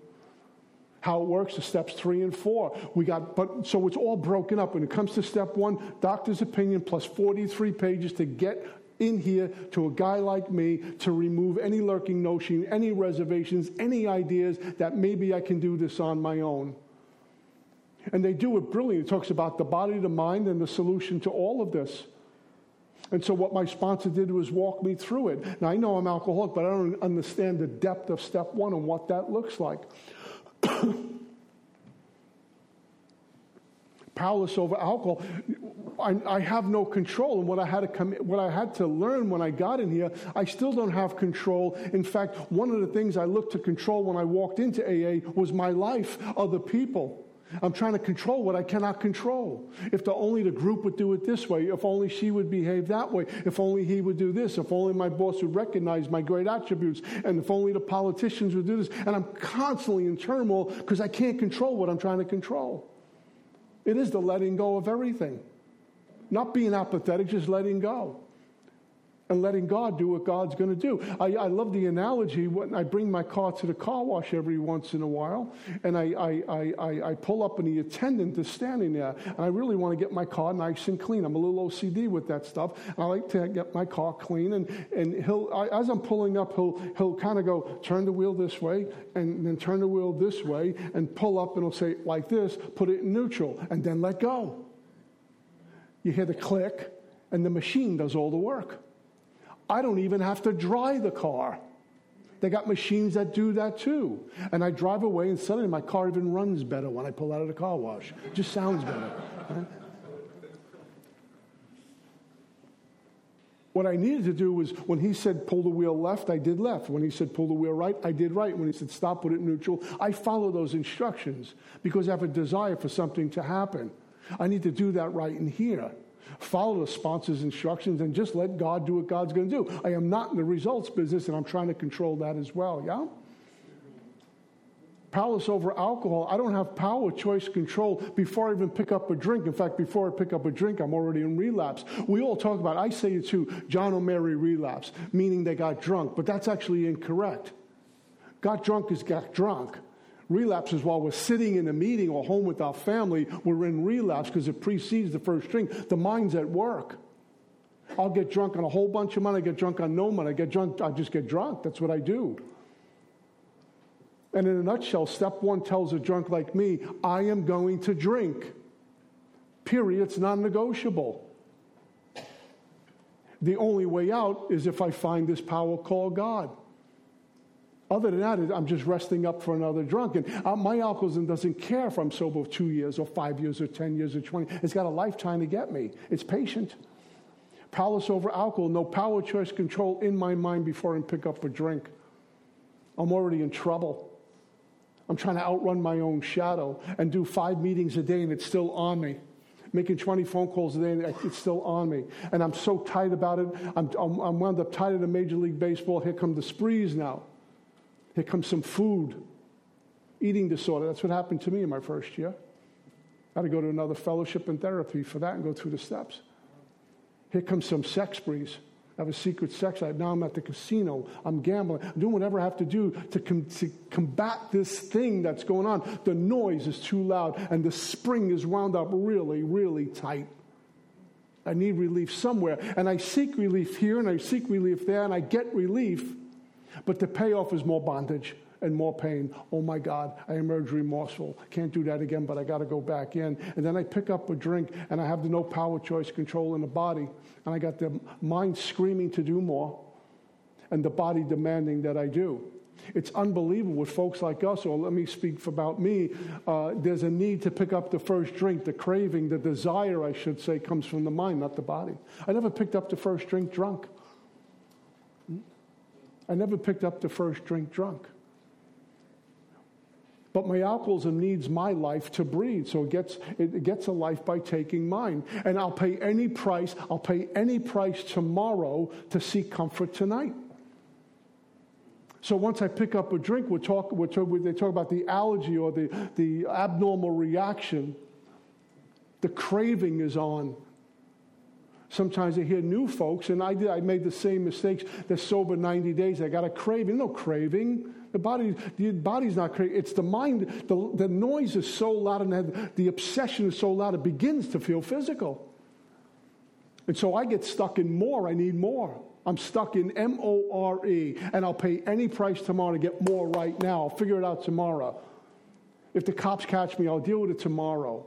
How it works, the steps three and four. We got, but so it's all broken up. When it comes to step one, doctor's opinion plus 43 pages to get in here to a guy like me to remove any lurking notion, any reservations, any ideas that maybe I can do this on my own. And they do it brilliantly. It talks about the body, the mind, and the solution to all of this. And so what my sponsor did was walk me through it. Now I know I'm alcoholic, but I don't understand the depth of step one and what that looks like. (coughs) Powerless over alcohol. I, I, have no control, and what I had to come, what I had to learn when I got in here, I still don't have control. In fact, one of the things I looked to control when I walked into AA was my life, other people. I'm trying to control what I cannot control. If the, only the group would do it this way, if only she would behave that way, if only he would do this, if only my boss would recognize my great attributes, and if only the politicians would do this. And I'm constantly in turmoil because I can't control what I'm trying to control. It is the letting go of everything. Not being apathetic, just letting go and letting God do what God's going to do. I, I, love the analogy when I bring my car to the car wash every once in a while, and I, I, I, I pull up and the attendant is standing there, and I really want to get my car nice and clean. I'm a little OCD with that stuff. I like to get my car clean, and, and he'll, I, as I'm pulling up, he'll, he'll kind of go, turn the wheel this way, and then turn the wheel this way, and pull up, and he'll say, like this, put it in neutral, and then let go. You hear the click, and the machine does all the work. I don't even have to dry the car. They got machines that do that too. And I drive away, and suddenly my car even runs better when I pull out of the car wash. It just sounds better. What I needed to do was when he said pull the wheel left, I did left. When he said pull the wheel right, I did right. When he said stop, put it neutral, I follow those instructions because I have a desire for something to happen. I need to do that right in here. Follow the sponsor's instructions and just let God do what God's going to do. I am not in the results business and I'm trying to control that as well, yeah? Powerless over alcohol. I don't have power, choice, control before I even pick up a drink. In fact, before I pick up a drink, I'm already in relapse. We all talk about, I say it too, John or Mary relapse, meaning they got drunk, but that's actually incorrect. Got drunk is got drunk relapses while we're sitting in a meeting or home with our family, we're in relapse because it precedes the first drink. The mind's at work. I'll get drunk on a whole bunch of money. I get drunk on no money. I get drunk. I just get drunk. That's what I do. And in a nutshell, step one tells a drunk like me, I am going to drink. Period. It's non negotiable. The only way out is if I find this power called God. Other than that, I'm just resting up for another drunk. And uh, my alcoholism doesn't care if I'm sober two years or five years or 10 years or 20. It's got a lifetime to get me. It's patient. Powerless over alcohol, no power, choice, control in my mind before I pick up a drink. I'm already in trouble. I'm trying to outrun my own shadow and do five meetings a day and it's still on me making 20 phone calls a day, and it's still on me. And I'm so tight about it. I'm, I'm, I'm wound up tight at Major League Baseball. Here come the sprees now. Here comes some food, eating disorder. That's what happened to me in my first year. I had to go to another fellowship in therapy for that and go through the steps. Here comes some sex sprees. I have a secret sex life. Now I'm at the casino. I'm gambling. I'm doing whatever I have to do to, com- to combat this thing that's going on. The noise is too loud, and the spring is wound up really, really tight. I need relief somewhere. And I seek relief here, and I seek relief there, and I get relief. But the payoff is more bondage and more pain. Oh my God, I emerge remorseful. Can't do that again, but I got to go back in. And then I pick up a drink and I have the no power, choice, control in the body. And I got the mind screaming to do more and the body demanding that I do. It's unbelievable with folks like us, or let me speak about me. Uh, there's a need to pick up the first drink. The craving, the desire, I should say, comes from the mind, not the body. I never picked up the first drink drunk. I never picked up the first drink drunk. But my alcoholism needs my life to breathe, so it gets, it gets a life by taking mine. And I'll pay any price, I'll pay any price tomorrow to seek comfort tonight. So once I pick up a drink, we're talk, we're talk, they talk about the allergy or the, the abnormal reaction. The craving is on. Sometimes I hear new folks, and I did. I made the same mistakes. They're sober 90 days. I got a craving. No craving. The body, the body's not craving. It's the mind. The, the noise is so loud, and the obsession is so loud, it begins to feel physical. And so I get stuck in more. I need more. I'm stuck in M O R E, and I'll pay any price tomorrow to get more right now. I'll figure it out tomorrow. If the cops catch me, I'll deal with it tomorrow.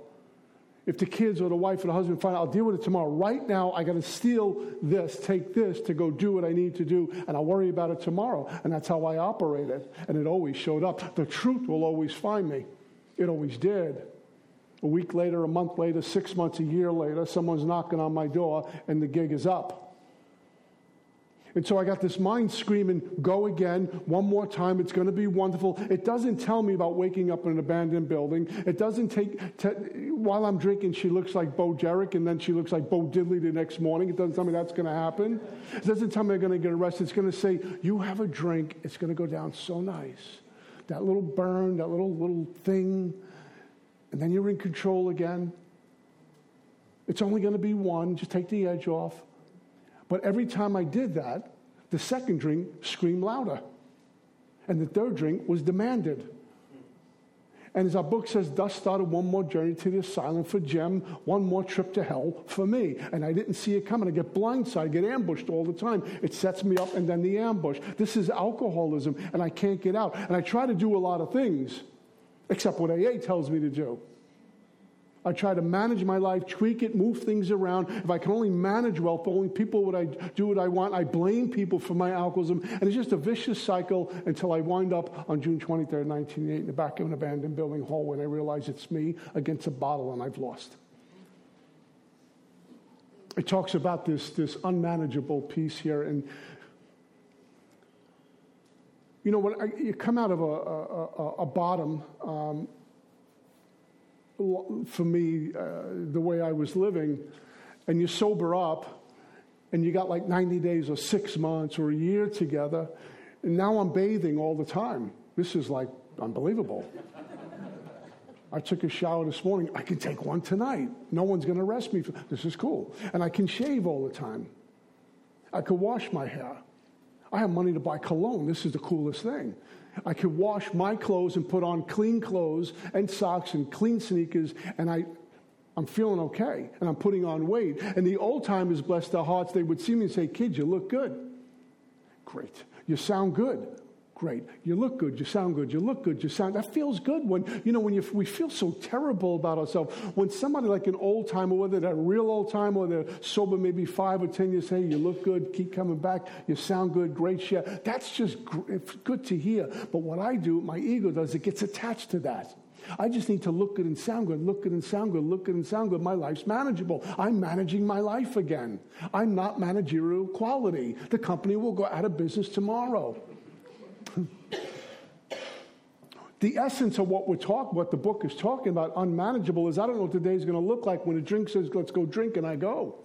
If the kids or the wife or the husband find out, I'll deal with it tomorrow. Right now, I got to steal this, take this to go do what I need to do, and I'll worry about it tomorrow. And that's how I operated. And it always showed up. The truth will always find me. It always did. A week later, a month later, six months, a year later, someone's knocking on my door, and the gig is up. And so I got this mind screaming, go again, one more time, it's going to be wonderful. It doesn't tell me about waking up in an abandoned building. It doesn't take, while I'm drinking, she looks like Bo Derek and then she looks like Bo Diddley the next morning. It doesn't tell me that's going to happen. It doesn't tell me I'm going to get arrested. It's going to say, you have a drink, it's going to go down so nice. That little burn, that little, little thing, and then you're in control again. It's only going to be one, just take the edge off. But every time I did that, the second drink screamed louder. And the third drink was demanded. And as our book says, thus started one more journey to the asylum for Jim, one more trip to hell for me. And I didn't see it coming. I get blindsided, I get ambushed all the time. It sets me up and then the ambush. This is alcoholism, and I can't get out. And I try to do a lot of things, except what AA tells me to do. I try to manage my life, tweak it, move things around. If I can only manage well, if only people would I do what I want, I blame people for my alcoholism. And it's just a vicious cycle until I wind up on June 23rd, 1988, in the back of an abandoned building hall when I realize it's me against a bottle and I've lost. It talks about this, this unmanageable piece here. And, you know, when I, you come out of a, a, a, a bottom, um, for me, uh, the way I was living, and you sober up, and you got like 90 days or six months or a year together, and now I'm bathing all the time. This is like unbelievable. I took a shower this morning. I can take one tonight. No one's going to arrest me. For, this is cool. And I can shave all the time. I could wash my hair. I have money to buy cologne. This is the coolest thing. I could wash my clothes and put on clean clothes and socks and clean sneakers, and I, I'm feeling okay, and I'm putting on weight. And the old timers, bless their hearts, they would see me and say, Kid, you look good. Great. You sound good great. You look good. You sound good. You look good. You sound. That feels good when you know when you, we feel so terrible about ourselves. When somebody like an old timer, whether they're real old timer or they're sober, maybe five or ten years, say you look good. Keep coming back. You sound good. Great share. That's just good to hear. But what I do, my ego does, it gets attached to that. I just need to look good and sound good, look good and sound good, look good and sound good. My life's manageable. I'm managing my life again. I'm not managerial quality. The company will go out of business tomorrow (coughs) the essence of what we're talking, what the book is talking about, unmanageable, is I don't know what the day is going to look like when a drink says, let's go drink, and I go.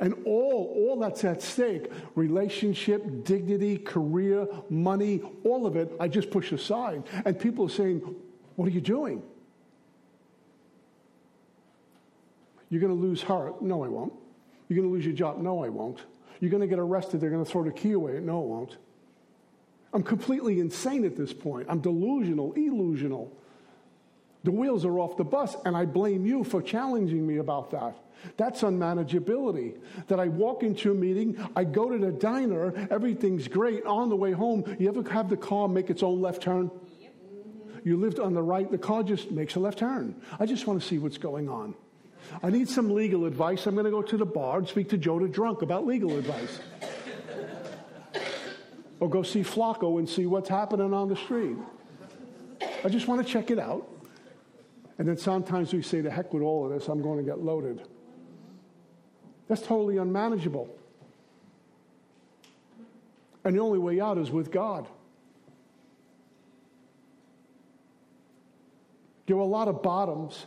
And all, all that's at stake relationship, dignity, career, money, all of it, I just push aside. And people are saying, What are you doing? You're going to lose heart. No, I won't. You're going to lose your job. No, I won't. You're going to get arrested. They're going to throw the key away. No, I won't. I'm completely insane at this point. I'm delusional, illusional. The wheels are off the bus, and I blame you for challenging me about that. That's unmanageability. That I walk into a meeting, I go to the diner, everything's great. On the way home, you ever have the car make its own left turn? You lived on the right, the car just makes a left turn. I just want to see what's going on. I need some legal advice. I'm going to go to the bar and speak to Joe the drunk about legal advice or go see Flacco and see what's happening on the street. I just want to check it out. And then sometimes we say, the heck with all of this, I'm going to get loaded. That's totally unmanageable. And the only way out is with God. There were a lot of bottoms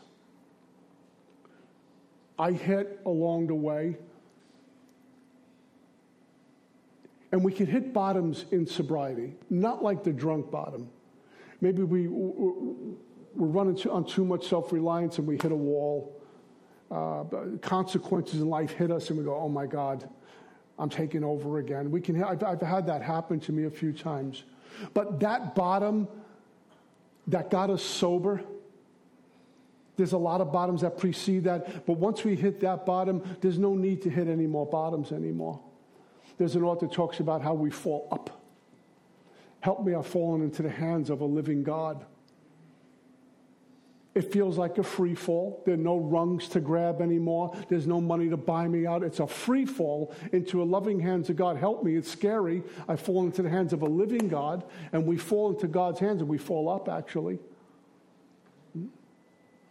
I hit along the way And we can hit bottoms in sobriety, not like the drunk bottom. Maybe we, we're running on too much self reliance and we hit a wall. Uh, consequences in life hit us and we go, oh my God, I'm taking over again. We can, I've, I've had that happen to me a few times. But that bottom that got us sober, there's a lot of bottoms that precede that. But once we hit that bottom, there's no need to hit any more bottoms anymore. There's an author talks about how we fall up. Help me, I've fallen into the hands of a living God. It feels like a free fall. There are no rungs to grab anymore. There's no money to buy me out. It's a free fall into a loving hands of God. Help me. It's scary. I fall into the hands of a living God, and we fall into God's hands and we fall up, actually.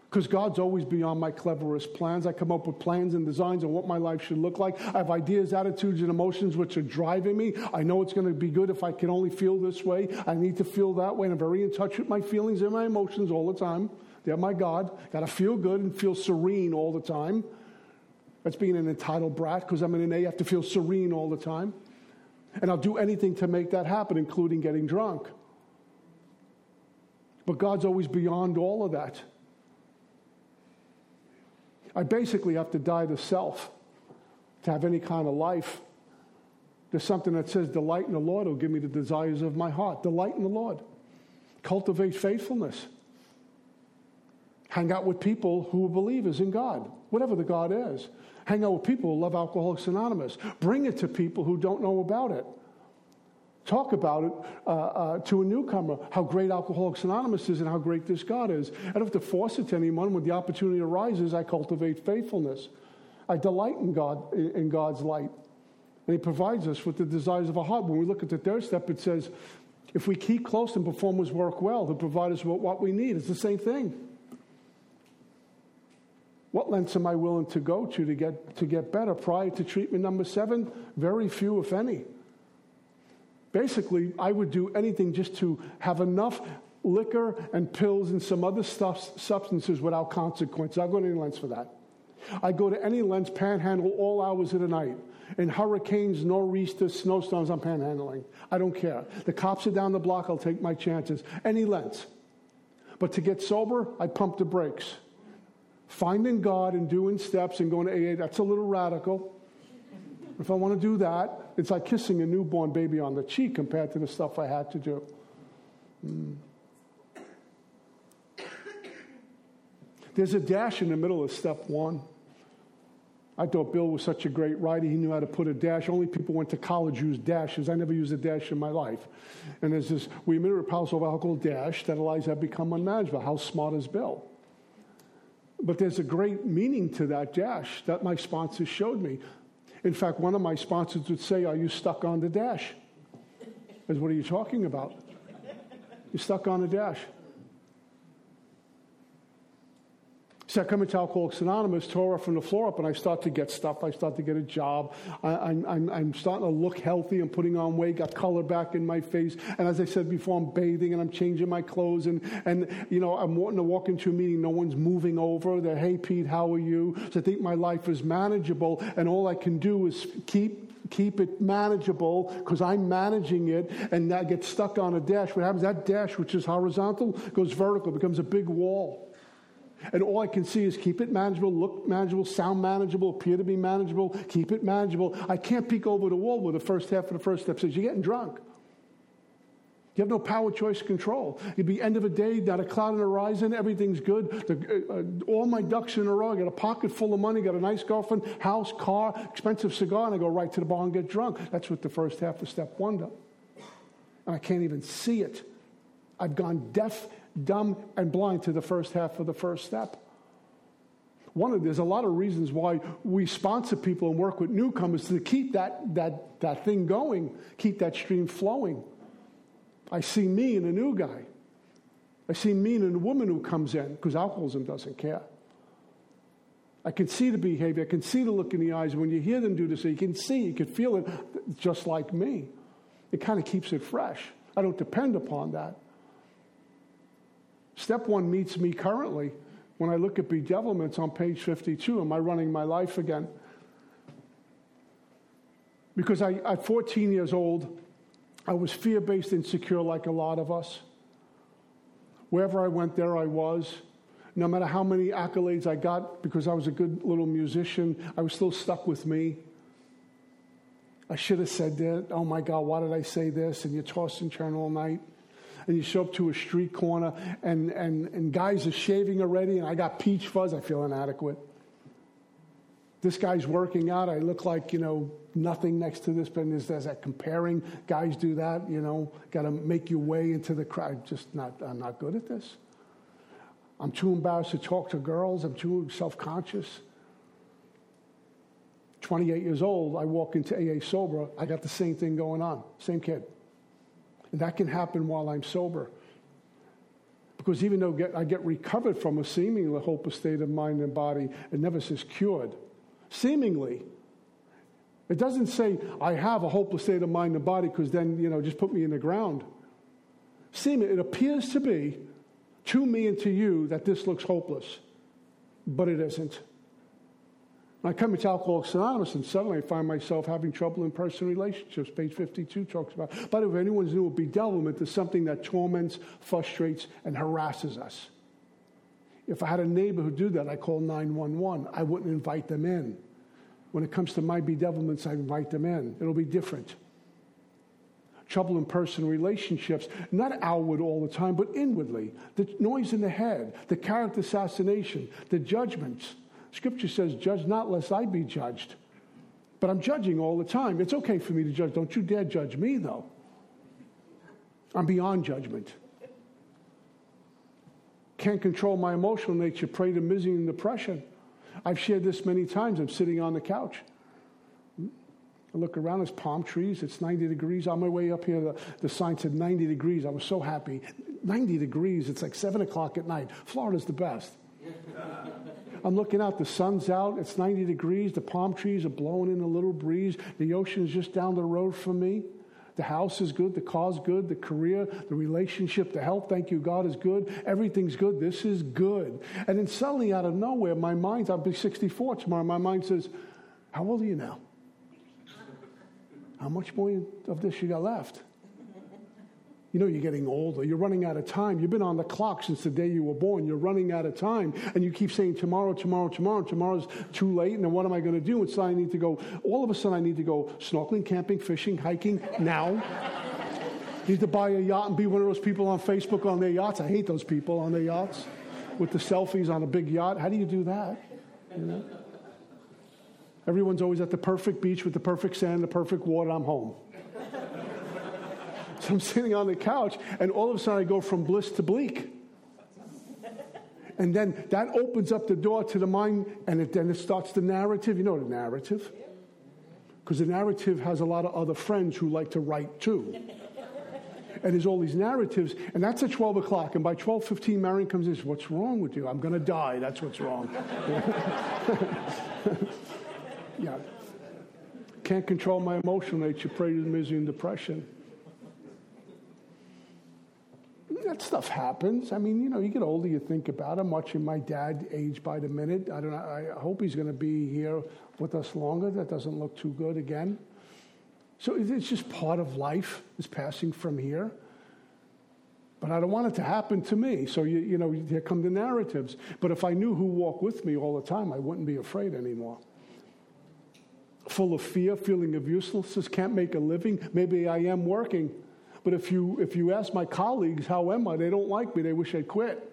Because God's always beyond my cleverest plans. I come up with plans and designs on what my life should look like. I have ideas, attitudes, and emotions which are driving me. I know it's going to be good if I can only feel this way. I need to feel that way. And I'm very in touch with my feelings and my emotions all the time. They're my God. Got to feel good and feel serene all the time. That's being an entitled brat because I'm in an A. I have to feel serene all the time. And I'll do anything to make that happen, including getting drunk. But God's always beyond all of that. I basically have to die to self to have any kind of life. There's something that says, Delight in the Lord will give me the desires of my heart. Delight in the Lord. Cultivate faithfulness. Hang out with people who are believers in God, whatever the God is. Hang out with people who love Alcoholics Anonymous. Bring it to people who don't know about it. Talk about it uh, uh, to a newcomer, how great Alcoholics Anonymous is and how great this God is. I don't have to force it to anyone. When the opportunity arises, I cultivate faithfulness. I delight in God, in God's light. And He provides us with the desires of our heart. When we look at the third step, it says, if we keep close and perform His work well, He'll provide us with what we need. It's the same thing. What lengths am I willing to go to to get, to get better? Prior to treatment number seven, very few, if any. Basically, I would do anything just to have enough liquor and pills and some other stuff, substances without consequence. I'll go to any lengths for that. I go to any lengths, panhandle all hours of the night. In hurricanes, nor'easters, snowstorms, I'm panhandling. I don't care. The cops are down the block, I'll take my chances. Any lengths. But to get sober, I pump the brakes. Finding God and doing steps and going to AA, that's a little radical. If I want to do that, it's like kissing a newborn baby on the cheek compared to the stuff I had to do. Mm. There's a dash in the middle of step one. I thought Bill was such a great writer. He knew how to put a dash. Only people went to college used dashes. I never used a dash in my life. And there's this we emit a repulsive alcohol dash that allows that become unmanageable. How smart is Bill? But there's a great meaning to that dash that my sponsors showed me. In fact, one of my sponsors would say, Are you stuck on the dash? I said, What are you talking about? You're stuck on the dash. I come into Alcoholics Anonymous, off from the floor up, and I start to get stuff. I start to get a job. I, am starting to look healthy. I'm putting on weight, got color back in my face. And as I said before, I'm bathing and I'm changing my clothes. And, and you know, I'm wanting to walk into a meeting. No one's moving over. They're, hey, Pete, how are you? So I think my life is manageable. And all I can do is keep keep it manageable because I'm managing it and I get stuck on a dash. What happens? That dash, which is horizontal, goes vertical, becomes a big wall. And all I can see is keep it manageable, look manageable, sound manageable, appear to be manageable, keep it manageable. I can't peek over the wall where the first half of the first step says, You're getting drunk. You have no power, choice, control. You'd be end of a day, not a cloud on the horizon, everything's good. The, uh, uh, all my ducks in a row. I got a pocket full of money, got a nice girlfriend, house, car, expensive cigar, and I go right to the bar and get drunk. That's what the first half of step one does. And I can't even see it. I've gone deaf dumb, and blind to the first half of the first step. One of there's a lot of reasons why we sponsor people and work with newcomers to keep that, that, that thing going, keep that stream flowing. I see me in a new guy. I see me in a woman who comes in because alcoholism doesn't care. I can see the behavior. I can see the look in the eyes. When you hear them do this, you can see, you can feel it just like me. It kind of keeps it fresh. I don't depend upon that. Step one meets me currently. When I look at bedevilments on page 52, am I running my life again? Because I, at 14 years old, I was fear based, insecure like a lot of us. Wherever I went, there I was. No matter how many accolades I got, because I was a good little musician, I was still stuck with me. I should have said that. Oh my God, why did I say this? And you toss and turn all night and you show up to a street corner and, and, and guys are shaving already and I got peach fuzz, I feel inadequate. This guy's working out, I look like, you know, nothing next to this, but there's, there's that comparing. Guys do that, you know, got to make your way into the crowd. Just not, I'm not good at this. I'm too embarrassed to talk to girls, I'm too self conscious. 28 years old, I walk into AA sober, I got the same thing going on, same kid. And that can happen while I'm sober. Because even though get, I get recovered from a seemingly hopeless state of mind and body, it never says cured. Seemingly. It doesn't say I have a hopeless state of mind and body because then, you know, just put me in the ground. Seeming, it appears to be to me and to you that this looks hopeless, but it isn't. I come into Alcoholics Anonymous and suddenly I find myself having trouble in personal relationships. Page 52 talks about. But if anyone's new, bedevilment is something that torments, frustrates, and harasses us. If I had a neighbor who do that, I call 911. I wouldn't invite them in. When it comes to my bedevilments, I invite them in. It'll be different. Trouble in personal relationships, not outward all the time, but inwardly. The noise in the head, the character assassination, the judgments Scripture says, Judge not lest I be judged. But I'm judging all the time. It's okay for me to judge. Don't you dare judge me, though. I'm beyond judgment. Can't control my emotional nature, prey to misery and depression. I've shared this many times. I'm sitting on the couch. I look around, there's palm trees, it's 90 degrees. On my way up here, the, the sign said 90 degrees. I was so happy. 90 degrees, it's like 7 o'clock at night. Florida's the best. I'm looking out, the sun's out, it's 90 degrees, the palm trees are blowing in a little breeze, the ocean is just down the road from me. The house is good, the car's good, the career, the relationship, the health, thank you, God is good. Everything's good. This is good. And then suddenly, out of nowhere, my mind, I'll be 64 tomorrow, my mind says, How old are you now? How much more of this you got left? You know, you're getting older. You're running out of time. You've been on the clock since the day you were born. You're running out of time. And you keep saying, tomorrow, tomorrow, tomorrow. Tomorrow's too late. And then what am I going to do? And so I need to go, all of a sudden, I need to go snorkeling, camping, fishing, hiking now. (laughs) need to buy a yacht and be one of those people on Facebook on their yachts. I hate those people on their yachts with the selfies on a big yacht. How do you do that? You know? Everyone's always at the perfect beach with the perfect sand, the perfect water. I'm home. So (laughs) I'm sitting on the couch, and all of a sudden I go from bliss to bleak. And then that opens up the door to the mind, and it, then it starts the narrative. You know the narrative? Because the narrative has a lot of other friends who like to write too. And there's all these narratives, and that's at 12 o'clock. And by 12.15, Marion comes in and says, what's wrong with you? I'm going to die. That's what's wrong. (laughs) yeah. Can't control my emotional nature, prey to misery and depression that stuff happens. I mean, you know, you get older, you think about it. I'm watching my dad age by the minute. I don't know. I hope he's going to be here with us longer. That doesn't look too good again. So it's just part of life is passing from here. But I don't want it to happen to me. So, you, you know, here come the narratives. But if I knew who walked with me all the time, I wouldn't be afraid anymore. Full of fear, feeling of uselessness, can't make a living. Maybe I am working but if you, if you ask my colleagues, how am I? They don't like me. They wish I'd quit.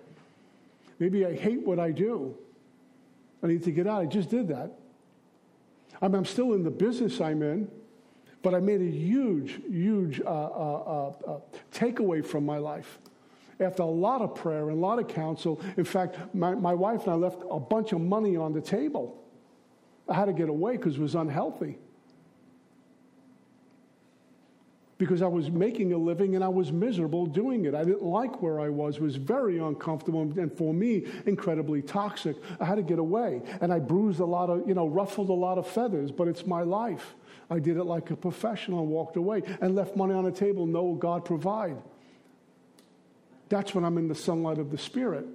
Maybe I hate what I do. I need to get out. I just did that. I'm, I'm still in the business I'm in, but I made a huge, huge uh, uh, uh, uh takeaway from my life. After a lot of prayer and a lot of counsel, in fact, my, my wife and I left a bunch of money on the table. I had to get away because it was unhealthy because I was making a living and I was miserable doing it. I didn't like where I was. It was very uncomfortable and for me, incredibly toxic. I had to get away. And I bruised a lot of, you know, ruffled a lot of feathers, but it's my life. I did it like a professional and walked away and left money on the table. No, God provide. That's when I'm in the sunlight of the Spirit.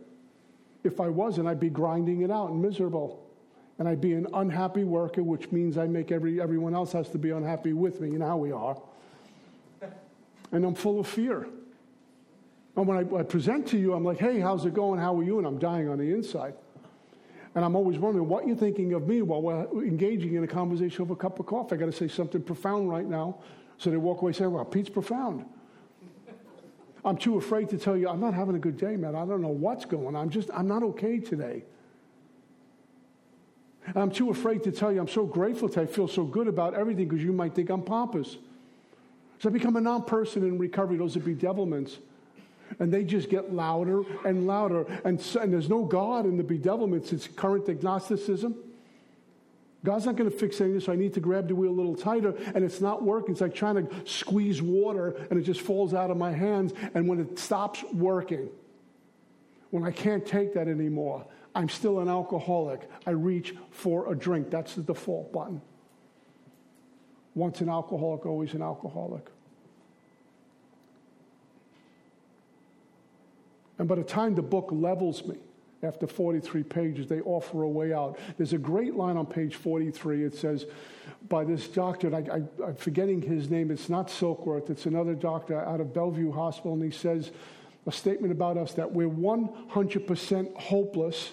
If I wasn't, I'd be grinding it out and miserable. And I'd be an unhappy worker, which means I make every, everyone else has to be unhappy with me. You know how we are and I'm full of fear. And when I, I, present to you, I'm like, hey, how's it going? How are you? And I'm dying on the inside. And I'm always wondering what you're thinking of me while we're engaging in a conversation over a cup of coffee. I got to say something profound right now. So they walk away saying, well, Pete's profound. I'm too afraid to tell you, I'm not having a good day, man. I don't know what's going on. I'm just, I'm not okay today. I'm too afraid to tell you, I'm so grateful to I feel so good about everything because you might think I'm pompous. So I become a non person in recovery. Those are bedevilments. And they just get louder and louder. And, so, and there's no God in the bedevilments. It's current agnosticism. God's not going to fix anything, so I need to grab the wheel a little tighter, and it's not working. It's like trying to squeeze water, and it just falls out of my hands. And when it stops working, When I can't take that anymore, I'm still an alcoholic. I reach for a drink. That's the default button. Once an alcoholic, always an alcoholic. And by the time the book levels me, after 43 pages, they offer a way out. There's a great line on page 43. It says, by this doctor, I, am forgetting his name, it's not Silkworth, it's another doctor out of Bellevue Hospital, and he says a statement about us that we're 100% hopeless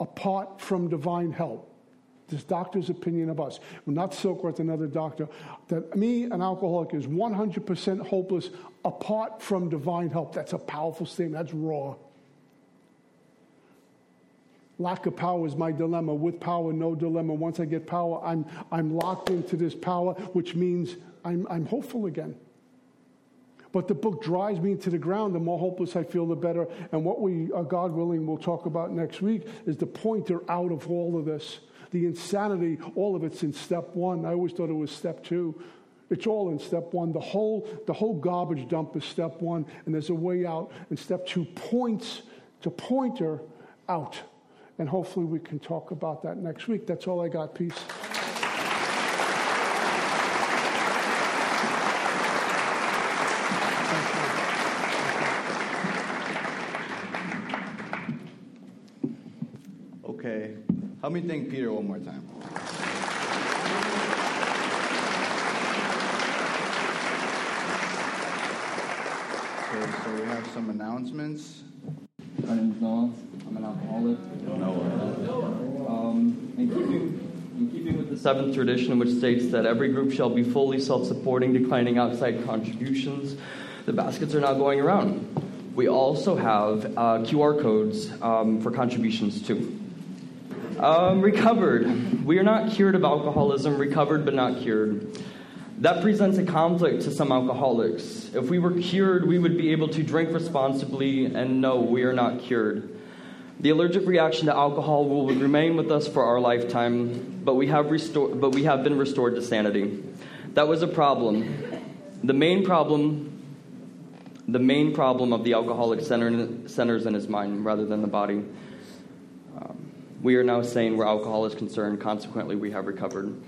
apart from divine help. This doctor's opinion of us. not Silkworth, another doctor. That me, an alcoholic, is 100% hopeless apart from divine help. That's a powerful statement. That's raw. Lack of power is my dilemma. With power, no dilemma. Once I get power, I'm, I'm locked into this power, which means I'm, I'm hopeful again. But the book drives me into the ground. The more hopeless I feel, the better. And what we, uh, God willing, will talk about next week is the pointer out of all of this. The insanity, all of it's in step one. I always thought it was step two. It's all in step one. The whole, the whole garbage dump is step one, and there's a way out. And step two points to pointer out. And hopefully we can talk about that next week. That's all I got. Peace. Help me thank Peter one more time. Okay, so we have some announcements. My name is Noah. I'm an alcoholic. Noah. Um, in, keeping, in keeping with the seventh tradition, which states that every group shall be fully self supporting, declining outside contributions, the baskets are now going around. We also have uh, QR codes um, for contributions too. Um, recovered. We are not cured of alcoholism, recovered but not cured. That presents a conflict to some alcoholics. If we were cured, we would be able to drink responsibly, and no, we are not cured. The allergic reaction to alcohol will remain with us for our lifetime, but we have, restor- but we have been restored to sanity. That was a problem. The main problem the main problem of the alcoholic center, centers in his mind rather than the body. We are now saying where alcohol is concerned, consequently, we have recovered.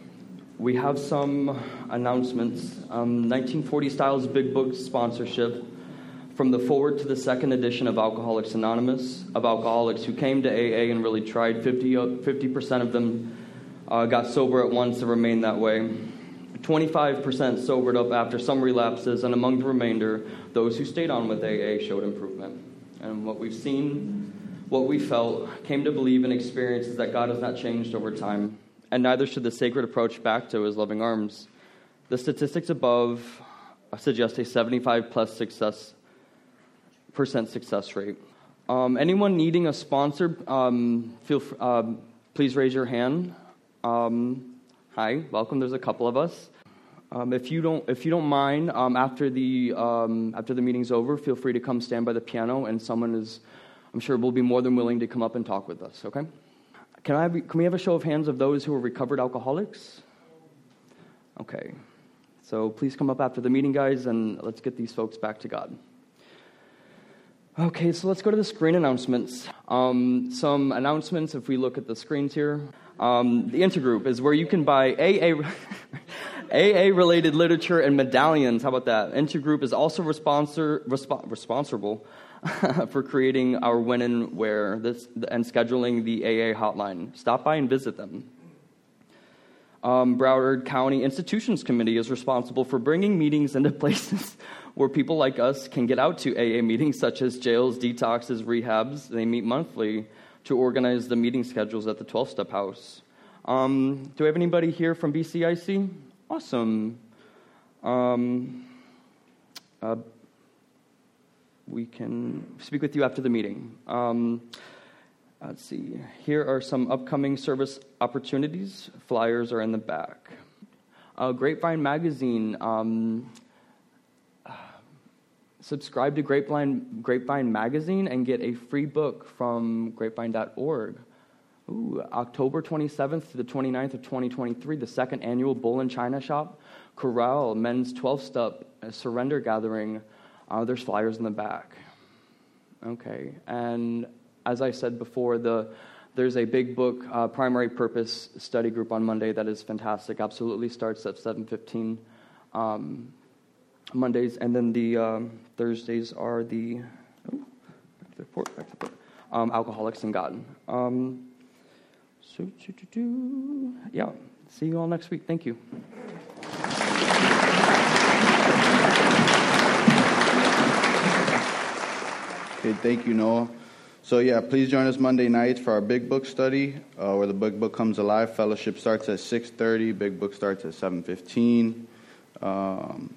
We have some announcements. Um, 1940 Styles Big Book sponsorship from the foreword to the second edition of Alcoholics Anonymous, of alcoholics who came to AA and really tried. 50, 50% of them uh, got sober at once and remained that way. 25% sobered up after some relapses, and among the remainder, those who stayed on with AA showed improvement. And what we've seen what we felt, came to believe, and experience is that God has not changed over time, and neither should the sacred approach back to his loving arms. The statistics above suggest a 75 plus success percent success rate. Um, anyone needing a sponsor, um, feel uh, please raise your hand. Um, hi, welcome. There's a couple of us. Um, if you don't, if you don't mind, um, after the after the meeting's over, feel free to come stand by the piano, and someone is I'm sure will be more than willing to come up and talk with us, okay? Can, I have, can we have a show of hands of those who are recovered alcoholics? Okay. So please come up after the meeting, guys, and let's get these folks back to God. Okay, so let's go to the screen announcements. Um, some announcements, if we look at the screens here. Um, the intergroup is where you can buy AA, AA (laughs) related literature and medallions. How about that? Intergroup is also responsible (laughs) for creating our when and where this, and scheduling the AA hotline. Stop by and visit them. Um, Broward County Institutions Committee is responsible for bringing meetings into (laughs) places where people like us can get out to AA meetings, such as jails, detoxes, rehabs. They meet monthly to organize the meeting schedules at the 12 step house. Um, do we have anybody here from BCIC? Awesome. Um, uh, we can speak with you after the meeting. Um, let's see. Here are some upcoming service opportunities. Flyers are in the back. Uh, Grapevine Magazine. Um, subscribe to Grapevine, Grapevine Magazine and get a free book from grapevine.org. Ooh, October 27th to the 29th of 2023, the second annual Bull and China Shop Corral Men's 12 Step Surrender Gathering uh, there's flyers in the back. Okay, and as I said before, the there's a big book uh, primary purpose study group on Monday that is fantastic. Absolutely starts at 7:15 um, Mondays, and then the um, Thursdays are the oh, back to the report, back to the report, um, alcoholics and God. Um, so, yeah. See you all next week. Thank you. Okay, thank you, Noah. So yeah, please join us Monday nights for our Big Book study, uh, where the Big Book comes alive. Fellowship starts at 6:30. Big Book starts at 7:15. Um,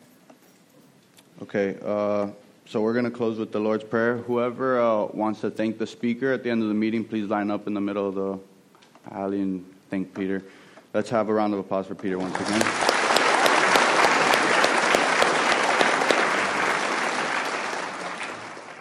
okay, uh, so we're gonna close with the Lord's Prayer. Whoever uh, wants to thank the speaker at the end of the meeting, please line up in the middle of the alley and thank Peter. Let's have a round of applause for Peter once again.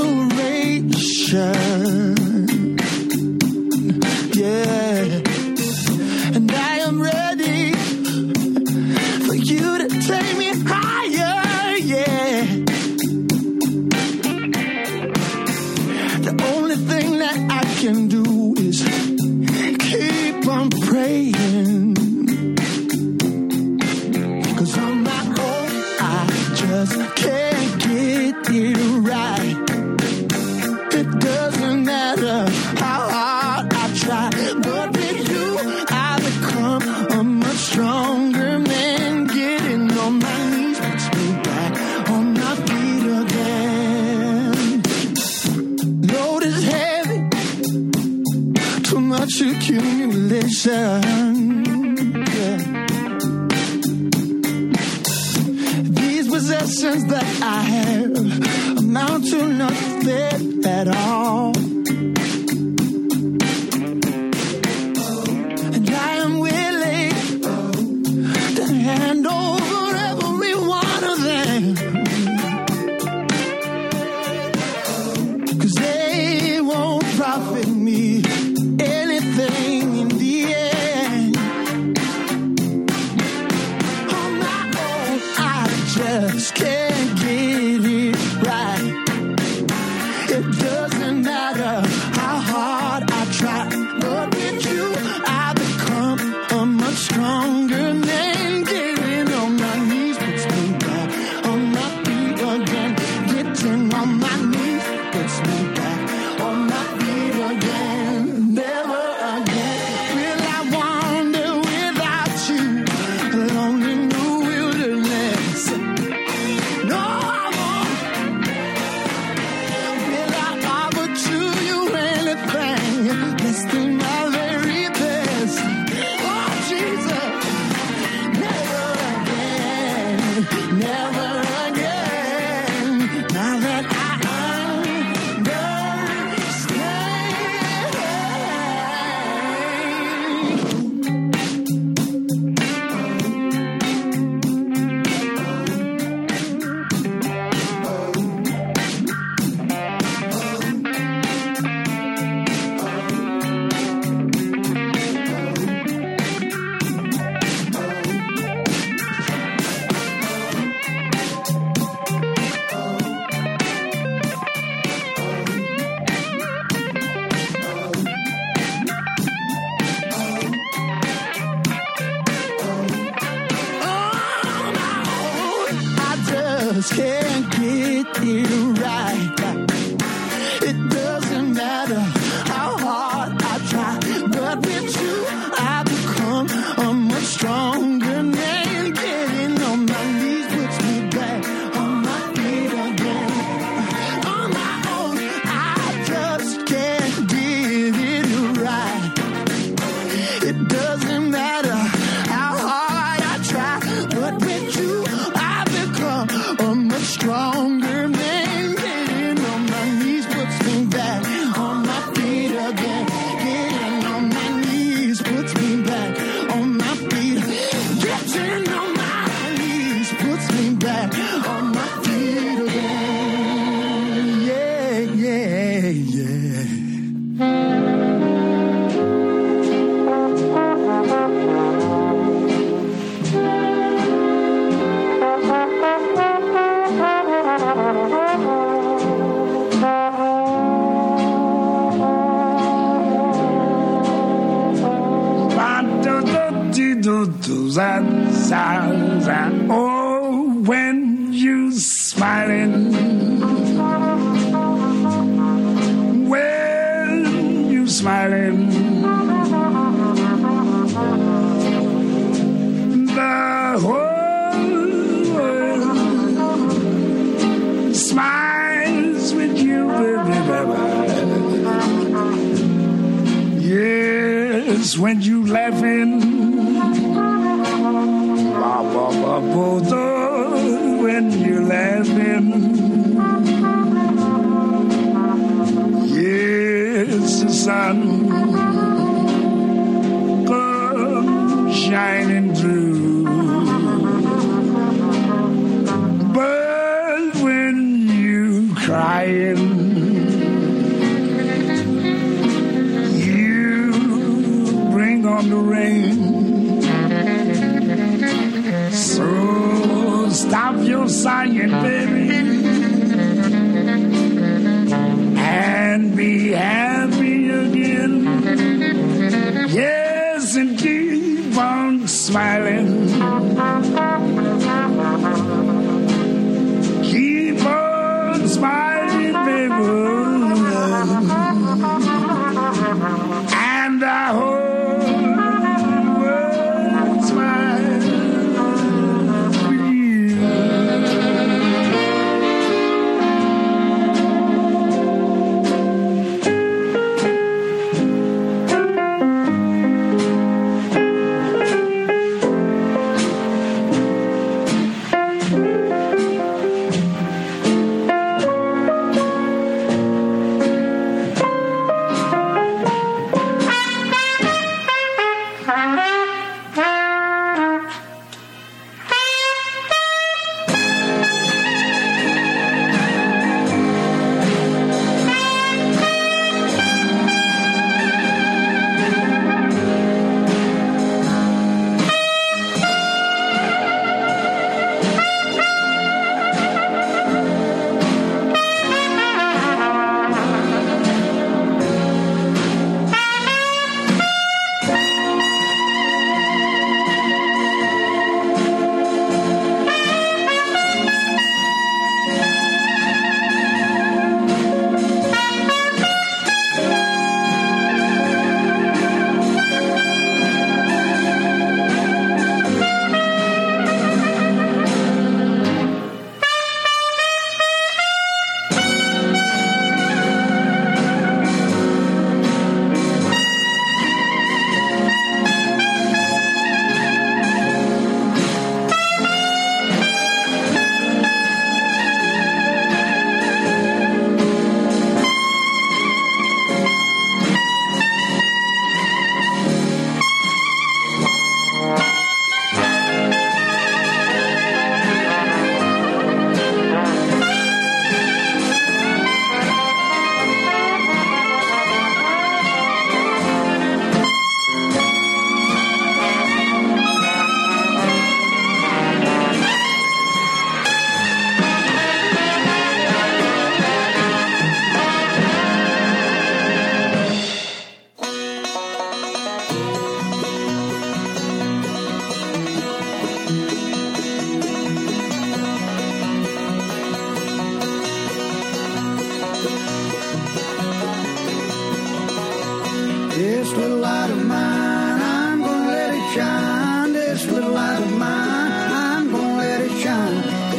of smiling. Keep on smiling.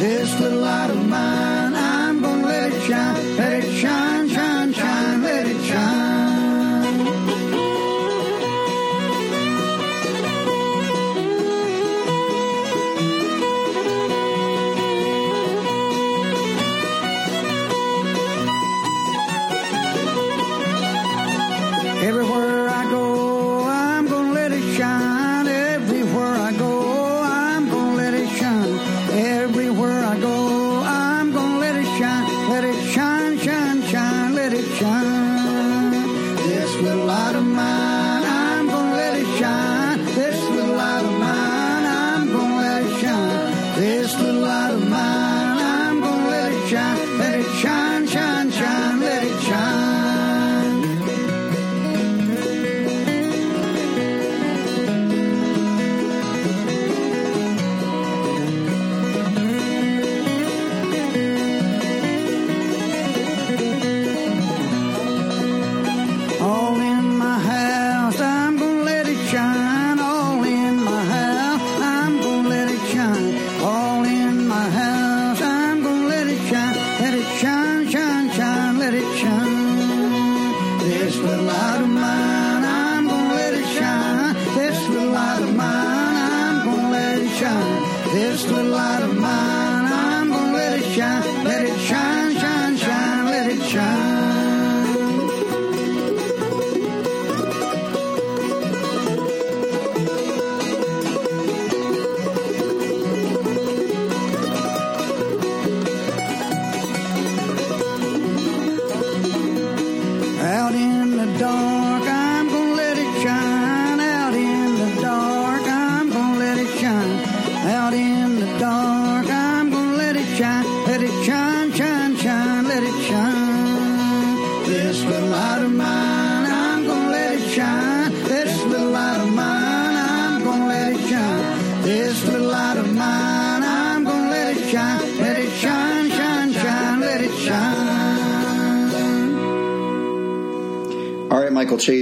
This little light of mine, I'm gonna let it shine.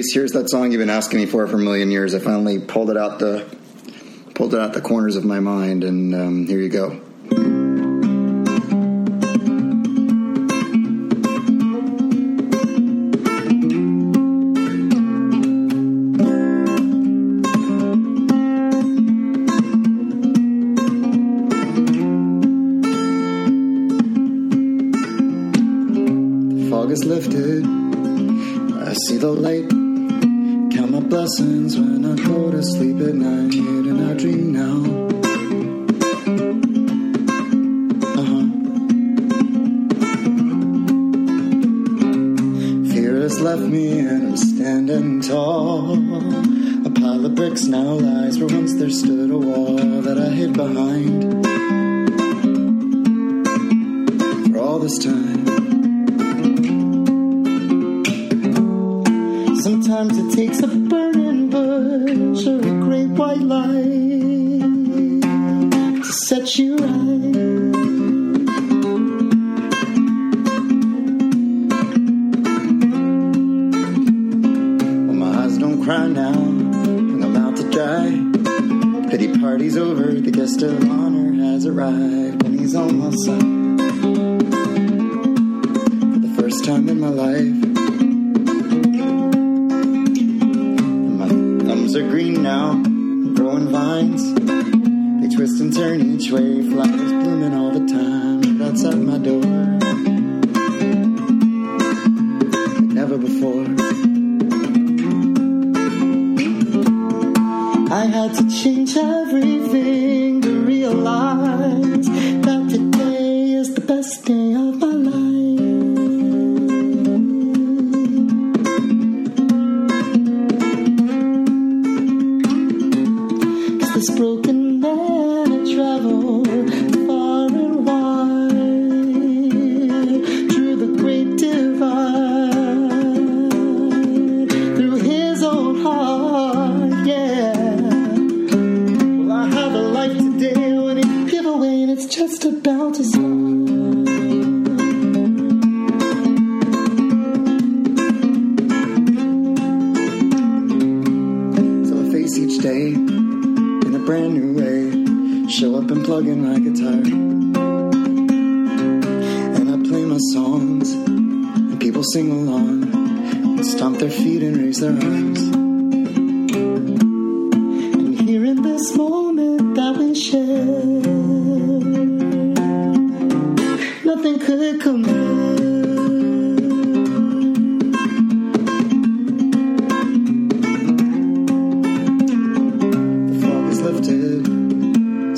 Reese, here's that song you've been asking me for for a million years. I finally pulled it out the pulled it out the corners of my mind, and um, here you go. Fog is lifted. I see the light lessons when I go to sleep at night. And I dream now.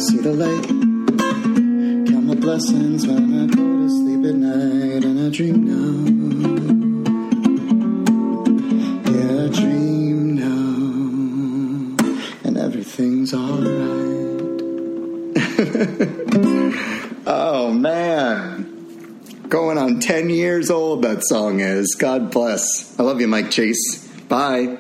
see the light. Count my blessings when I go to sleep at night, and I dream now. Yeah, I dream now, and everything's alright. (laughs) oh man, going on 10 years old, that song is. God bless. I love you, Mike Chase. Bye.